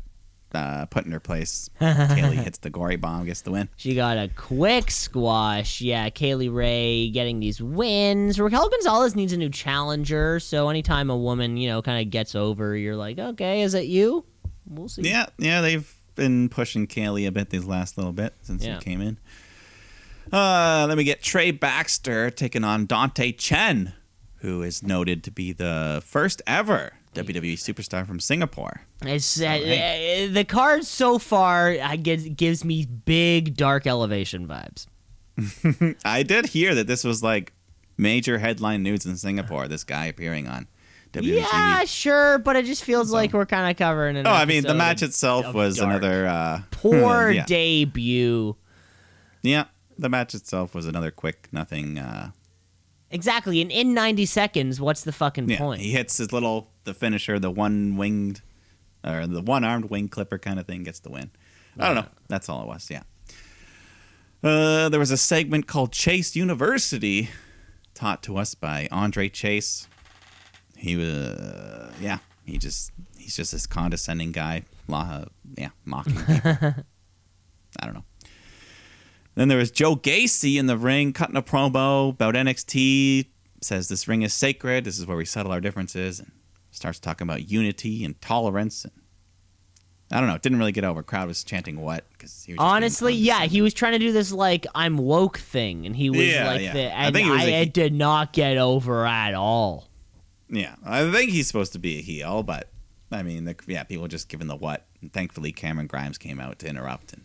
uh, put in her place. Kay Lee hits the gory bomb, gets the win. She got a quick squash. Yeah, Kay Lee Ray getting these wins. Raquel Gonzalez needs a new challenger. So anytime a woman, you know, kind of gets over, you're like, okay, is it you? We'll see. Yeah, yeah, they've been pushing Kay Lee a bit these last little bit since Yeah. he came in. Uh, then we get Trey Baxter taking on Dante Chen, who is noted to be the first ever WWE superstar from Singapore. It's uh, hey. uh, the card so far. I get gives me big dark elevation vibes. I did hear that this was like major headline news in Singapore. This guy appearing on WWE. Yeah, sure, but it just feels like we're kind of covering it. Oh, I mean, the match itself was another uh, poor yeah. debut. Yeah, the match itself was another quick nothing. Uh, Exactly, and in 90 seconds, what's the fucking yeah, point? he hits his little the finisher, the one winged or the one armed wing clipper kind of thing, gets the win. I don't know. That's all it was. Yeah. Uh, there was a segment called Chase University, taught to us by Andre Chase. He was, uh, yeah, he just he's just this condescending guy. La, yeah, mocking. I don't know. Then there was Joe Gacy in the ring cutting a promo about NXT. Says this ring is sacred. This is where we settle our differences. And starts talking about unity and tolerance. And I don't know. It didn't really get over. Crowd was chanting what? Because Honestly, yeah, he was trying to do this like I'm woke thing, and he was Yeah, like yeah. the, I and think it was I, it did not get over at all. Yeah, I think he's supposed to be a heel, but I mean, the, yeah, people just giving the what. And thankfully, Cameron Grimes came out to interrupt, and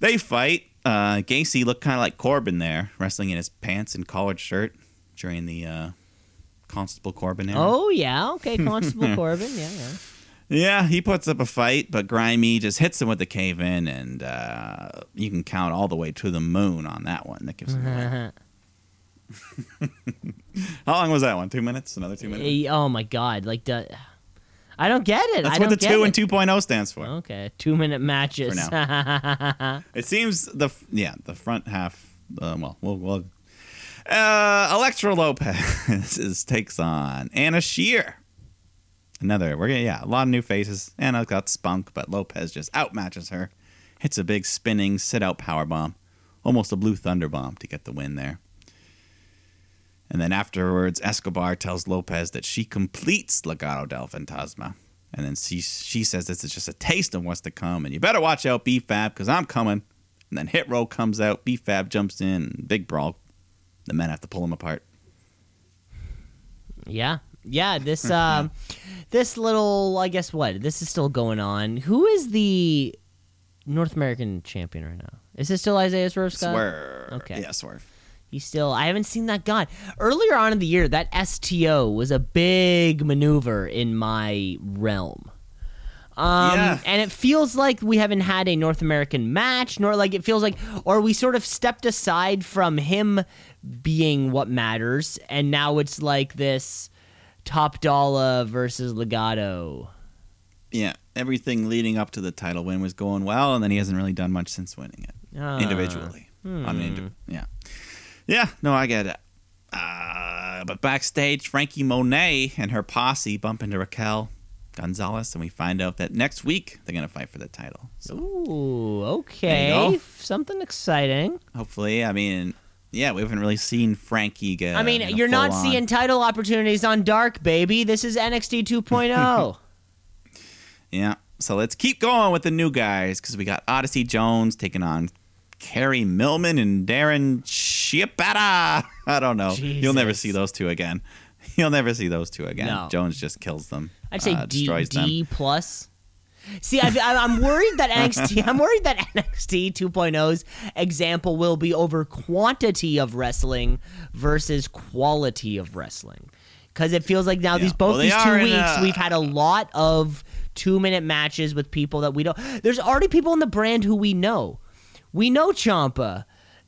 they fight. Uh, Gacy looked kind of like Corbin there, wrestling in his pants and collared shirt during the uh, Constable Corbin era. Oh yeah, okay, Constable Corbin, yeah, yeah. Yeah, he puts up a fight, but Grimy just hits him with the cave in, and uh, you can count all the way to the moon on that one. That gives him. How long was that one? Two minutes? Another two minutes? Oh my god, like the, I don't get it. That's I what the two it. and 2.0 stands for. Okay, two minute matches. For It seems the yeah the front half. Uh, well, we'll, we'll uh, Elektra Lopez is- takes on Anna Shear. Another we're gonna yeah a lot of new faces. Anna got spunk, but Lopez just outmatches her. Hits a big spinning sit out power bomb, almost a blue thunder bomb to get the win there. And then afterwards, Escobar tells Lopez that she completes Legado del Fantasma. And then she, she says this is just a taste of what's to come. And you better watch out, B-Fab, because I'm coming. And then Hit Row comes out. B-Fab jumps in. Big brawl. The men have to pull him apart. yeah, yeah. This um, this little, I guess what this is still going on. Who is the North American champion right now? Is it still Isaiah Swerve Scott? Swerve. Okay. Yeah, swerve. He's still. I haven't seen that guy. Earlier on in the year, that STO was a big maneuver in my realm. Um, Yeah. and it feels like we haven't had a North American match, nor like it feels like, or we sort of stepped aside from him being what matters, and now it's like this Top Dolla versus Legado. Yeah, everything leading up to the title win was going well, and then he hasn't really done much since winning it Ah. individually. On an indi- yeah, yeah. No, I get it. Uh, but backstage, Franky Monet and her posse bump into Raquel Gonzalez, and we find out that next week they're gonna fight for the title. So Ooh, okay, something exciting. hopefully, I mean, yeah, we haven't really seen Frankie get. I mean, you're not on- seeing title opportunities on Dark, baby. This is NXT 2.0. Yeah. So let's keep going with the new guys because we got Odyssey Jones taking on Carrie Millman and Darren Chiapetta. I don't know. You'll never see those two again. You'll never see those two again. No. Jones just kills them. I'd say uh, D, destroys D them. plus. See, I, I'm worried that NXT. I'm worried that NXT 2.0's example will be over quantity of wrestling versus quality of wrestling, because it feels like now Yeah. these both Well, these two weeks a- we've had a lot of two minute matches with people that we don't. There's already people in the brand who we know. We know Ciampa.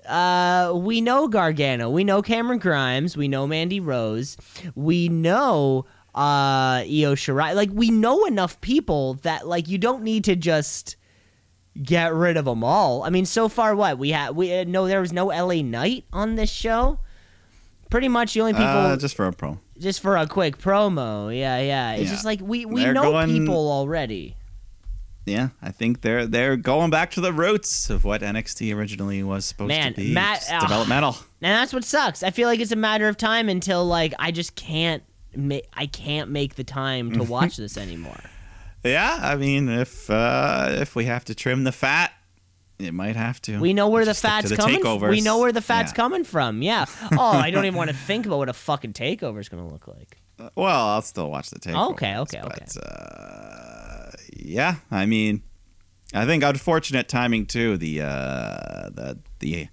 Uh, we know Gargano. We know Cameron Grimes. We know Mandy Rose. We know uh Io Shirai. Like we know enough people that like you don't need to just get rid of them all. I mean, so far what we had we uh, no there was no LA Knight on this show. Pretty much the only people Uh, just for a promo. just for a quick promo. Yeah, yeah. It's Yeah. just like we we They're know going- people already. Yeah, I think they're they're going back to the roots of what NXT originally was supposed Man, to be. Matt- ugh. developmental. And that's what sucks. I feel like it's a matter of time until like I just can't ma- I can't make the time to watch this anymore. Yeah, I mean, if uh, if we have to trim the fat, it might have to. We know where the Just stick to fat's the coming. takeovers. We know where the fat's Yeah. coming from. Yeah. Oh, I don't even want to think about what a fucking takeover is going to look like. Well, I'll still watch the takeovers. Okay, okay, but, Uh, yeah, I mean, I think unfortunate timing too. The uh, the the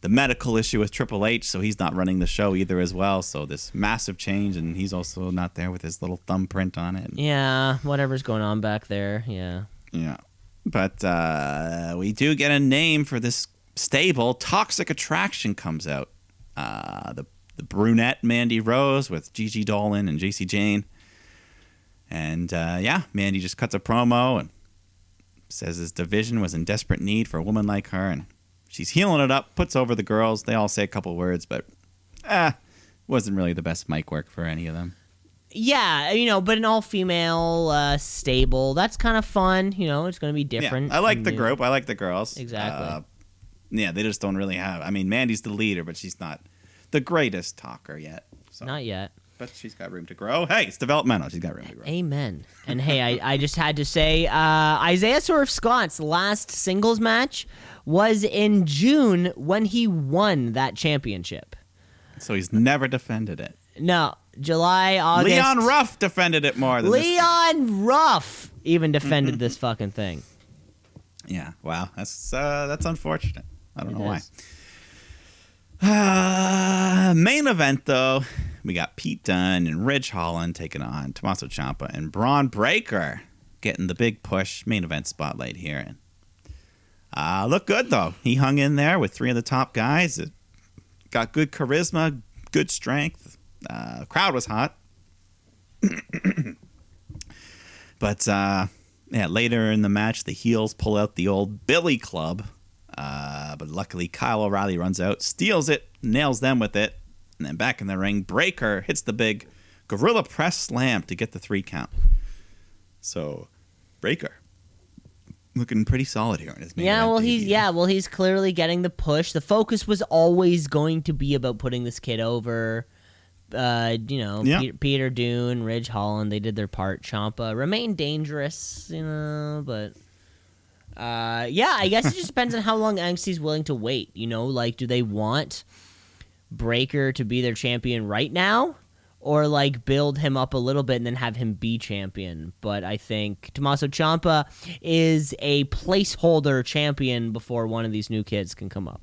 the medical issue with Triple H, so he's not running the show either as well. So this massive change, and he's also not there with his little thumbprint on it. Yeah, whatever's going on back there. Yeah. Yeah. But uh, we do get a name for this stable. Toxic Attraction comes out. Uh, the the brunette Mandy Rose with Gigi Dolin and Jacy Jayne. And uh, yeah, Mandy just cuts a promo and says his division was in desperate need for a woman like her. And she's healing it up, puts over the girls. They all say a couple words, but ah, wasn't really the best mic work for any of them. Yeah, you know, but an all female uh, stable. That's kind of fun. You know, it's going to be different. Yeah, I like the new. group. I like the girls. Exactly. Uh, yeah, they just don't really have. I mean, Mandy's the leader, but she's not the greatest talker yet. So, Not yet. But she's got room to grow. Hey, it's developmental. She's got room to grow. Amen. And hey, I, I just had to say, uh, Isaiah Swerve Scott's last singles match was in June when he won that championship. So he's never defended it. No, July, August. Leon Ruff defended it more than this. Leon Ruff even defended this fucking thing. Yeah. Wow. That's uh, that's unfortunate. I don't It know why. is. Uh, main event though, we got Pete Dunne and Ridge Holland taking on Tommaso Ciampa and Bron Breakker getting the big push main event spotlight here. And uh, look good though. He hung in there with three of the top guys. It got good charisma, good strength. Uh, crowd was hot. but uh, yeah, later in the match, the heels pull out the old Billy Club. Uh, but luckily, Kyle O'Reilly runs out, steals it, nails them with it, and then back in the ring, Breakker hits the big gorilla press slam to get the three count. So, Breakker looking pretty solid here in his main Yeah, well, he's debut. yeah, well, he's clearly getting the push. The focus was always going to be about putting this kid over. Uh, you know, Yeah. Peter, Peter Dunne, Ridge Holland, they did their part. Ciampa remained dangerous, you know, but uh, yeah, I guess it just depends on how long NXT's willing to wait. You know, like, do they want Breakker to be their champion right now? Or like build him up a little bit and then have him be champion. But I think Tommaso Ciampa is a placeholder champion before one of these new kids can come up.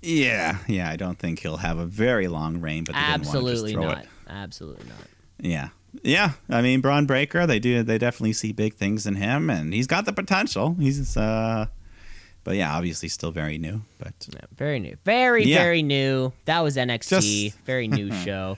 Yeah, yeah. I don't think he'll have a very long reign, but they didn't Absolutely want to not. just Absolutely not. Yeah, yeah. I mean, Bron Breakker, they do. They definitely see big things in him, and he's got the potential. He's, uh, but yeah, obviously still very new. But Yeah, very new. Very, Yeah. very new. That was NXT. Just- very new show.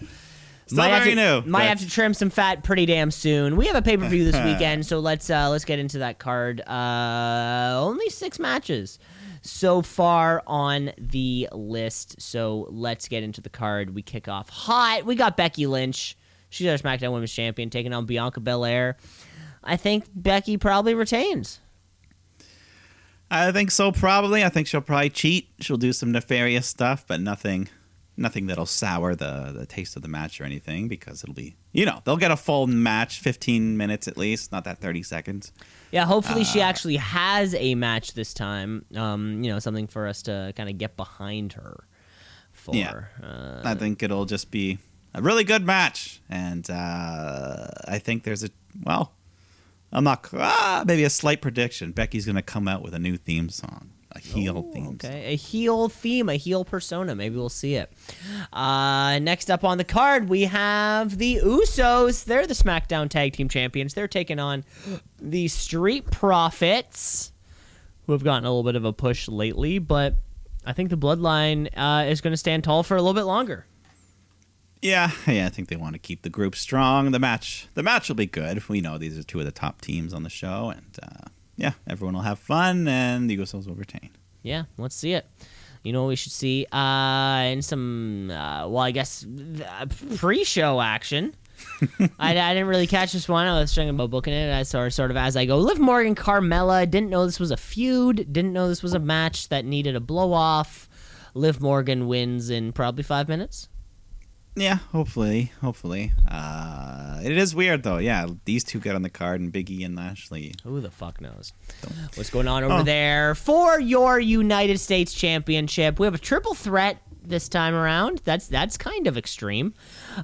Still have very to, new, Might but- have to trim some fat pretty damn soon. We have a pay per view this weekend, so let's uh, let's get into that card. Uh, only six matches so far on the list, so let's get into the card. We kick off hot. We got Becky Lynch. She's our SmackDown Women's Champion, taking on Bianca Belair. I think Becky probably retains. I think so. Probably. I think she'll probably cheat. She'll do some nefarious stuff, but nothing, nothing that'll sour the the taste of the match or anything because it'll be, you know, they'll get a full match, fifteen minutes at least, not that thirty seconds. Yeah, hopefully she Uh, actually has a match this time. Um, you know, something for us to kind of get behind her for. Yeah. Uh, I think it'll just be a really good match, and uh, I think there's a well, I'm not ah, maybe a slight prediction. Becky's gonna come out with a new theme song, a heel theme. song. a heel theme, a heel persona. Maybe we'll see it. Uh, next up on the card, we have the Usos. They're the SmackDown Tag Team Champions. They're taking on the Street Profits, who have gotten a little bit of a push lately, but I think the Bloodline uh, is going to stand tall for a little bit longer. Yeah, yeah, I think they want to keep the group strong. The match, the match will be good. We know these are two of the top teams on the show, and uh, yeah, everyone will have fun, and the Usos will retain. Yeah, let's see it. You know what we should see? Uh, in some, uh, well, I guess uh, pre-show action. I, I didn't really catch this one. I was thinking about booking it. I saw sort of as I go. Liv Morgan, Carmella. Didn't know this was a feud. Didn't know this was a match that needed a blow off. Liv Morgan wins in probably five minutes. Yeah, hopefully, hopefully. Uh, it is weird though. Yeah, these two get on the card, and Biggie and Lashley. Who the fuck knows? What's going on over Oh. there for your United States Championship? We have a triple threat this time around. That's that's kind of extreme.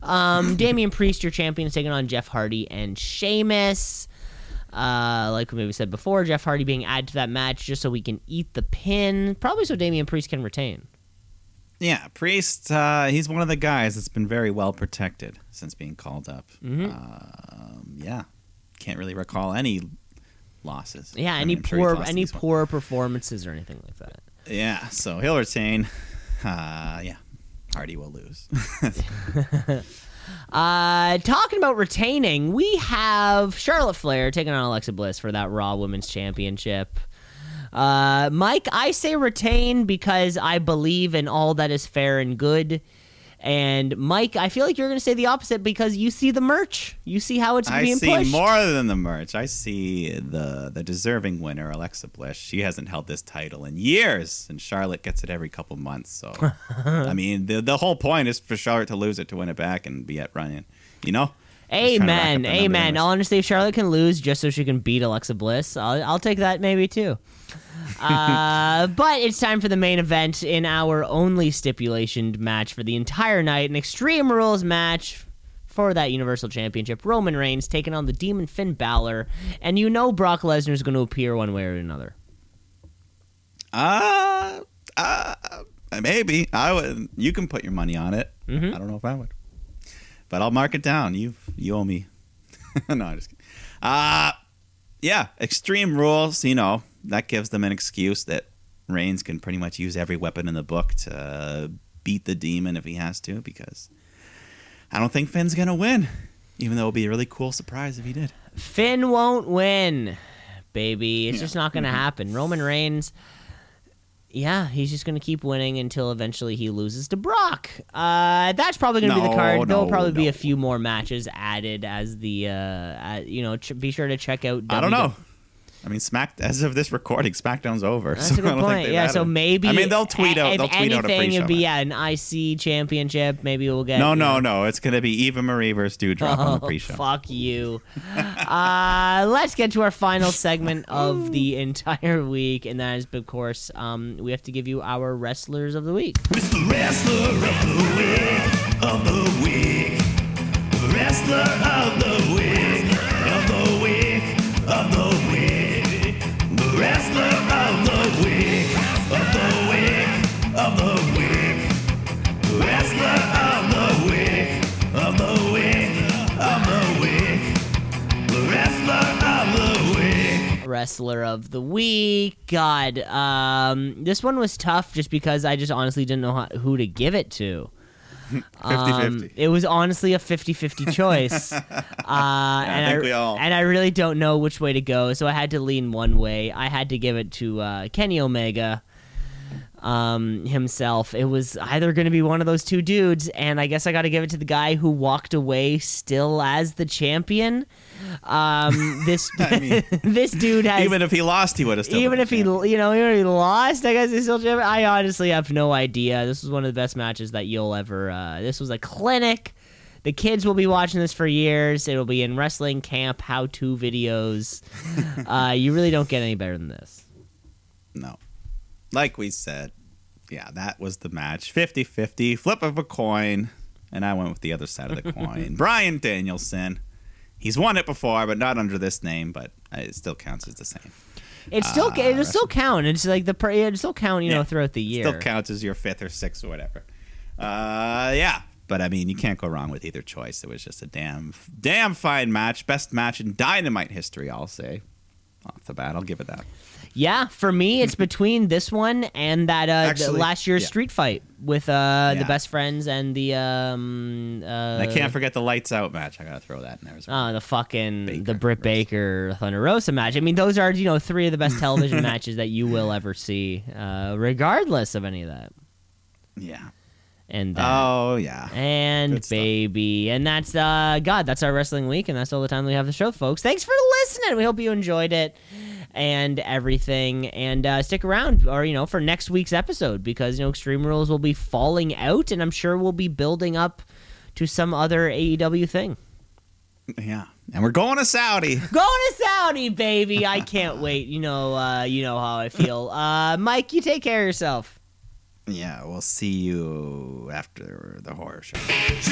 Um, Damian Priest, your champion, is taking on Jeff Hardy and Sheamus. Uh, like we maybe said before, Jeff Hardy being added to that match just so we can eat the pin, probably so Damian Priest can retain. Yeah, Priest. Uh, he's one of the guys that's been very well protected since being called up. Mhm. Um, yeah, can't really recall any losses. Yeah, I any mean, I'm sure he's poor lost any one. poor performances or anything like that. Yeah, so he'll retain. Uh, yeah, Hardy will lose. Uh, talking about retaining, we have Charlotte Flair taking on Alexa Bliss for that Raw Women's Championship. Uh, Mike, I say retain because I believe in all that is fair and good. And Mike, I feel like you're going to say the opposite because you see the merch. You see how it's I being see pushed. more than the merch. I see the the deserving winner, Alexa Bliss. She hasn't held this title in years, and Charlotte gets it every couple months. So, I mean, the the whole point is for Charlotte to lose it to win it back and be at running. You know? Just trying to rack up Amen. the number of Amen. Honestly, if Charlotte can lose just so she can beat Alexa Bliss, I'll, I'll take that maybe too. Uh, but it's time for the main event in our only stipulationed match for the entire night an Extreme Rules match for that Universal Championship. Roman Reigns taking on the Demon Finn Balor. And you know Brock Lesnar is going to appear one way or another. Uh, uh, maybe I would. You can put your money on it. Mhm. I don't know if I would, but I'll mark it down. You you owe me. no, I'm just kidding. Uh yeah, extreme rules. You know that gives them an excuse that Reigns can pretty much use every weapon in the book to beat the demon if he has to. Because I don't think Finn's gonna win, even though it would be a really cool surprise if he did. Finn won't win, baby. It's Yeah. just not going to happen. Roman Reigns, yeah, he's just going to keep winning until eventually he loses to Brock. Uh, that's probably going to be the No, card. There'll no, probably be a few more matches added as the, uh, uh, you know, ch- be sure to check out. I don't know. I mean, Smack. As of this recording, SmackDown's over. That's so a I good don't point. Yeah, so it. maybe I mean, they'll tweet out. If They'll tweet out a pre-show. it'd be yeah, an IC championship. Maybe we'll get No, you no, know- no. It's gonna be Eva Marie versus Doudrop on the Oh, pre-show. fuck you. uh, let's get to our final segment of the entire week, and that is, of course, um, we have to give you our wrestlers of the week. It's the wrestler of the week, of the week. Wrestler of the week, Wrestler of the week. God, um, this one was tough just because I just honestly didn't know how, who to give it to. 50-50. Um, it was honestly a 50-50 choice. uh, and I all- and I really don't know which way to go, so I had to lean one way. I had to give it to uh, Kenny Omega um, himself. It was either going to be one of those two dudes, and I guess I got to give it to the guy who walked away still as the champion. Um, this this dude has Even if he lost, he would have still. even if he, champion. you know, even if he lost, I guess he's still champion. I honestly have no idea. This was one of the best matches that you'll ever. Uh, this was a clinic. The kids will be watching this for years. It'll be in wrestling camp how-to videos. uh, you really don't get any better than this. no, like we said, yeah, that was the match. 50-50, flip of a coin, and I went with the other side of the coin. Bryan Danielson. He's won it before, but not under this name. But it still counts as the same. It still Ah, it'll still count. It's like the it'll still count. You know, throughout the year. Still counts as your fifth or sixth or whatever. Uh, yeah. But I mean, you can't go wrong with either choice. It was just a damn, damn fine match. Best match in Dynamite history, I'll say. Off the bat, I'll give it that. Yeah, for me, it's between this one and that uh, Actually, last year's yeah. street fight with uh, the best friends and the um. Uh, And I can't forget the lights out match. I gotta throw that in there as well. Oh, the fucking Baker, the Britt Rosa. Baker Thunder Rosa match. I mean, those are you know three of the best television matches that you will ever see, uh, regardless of any of that. yeah. And that. Oh yeah. and good stuff. baby, and that's uh, God. That's our wrestling week, and that's all the time we have the show, folks. Thanks for listening. We hope you enjoyed it and everything, and uh, stick around, or you know, for next week's episode because you know Extreme Rules will be falling out, and I'm sure we'll be building up to some other AEW thing. Yeah. And we're going to Saudi. Going to Saudi, baby. I can't wait. You know, uh, you know how I feel. Uh, Mike, you take care of yourself. yeah. We'll see you after the horror show. Brothers,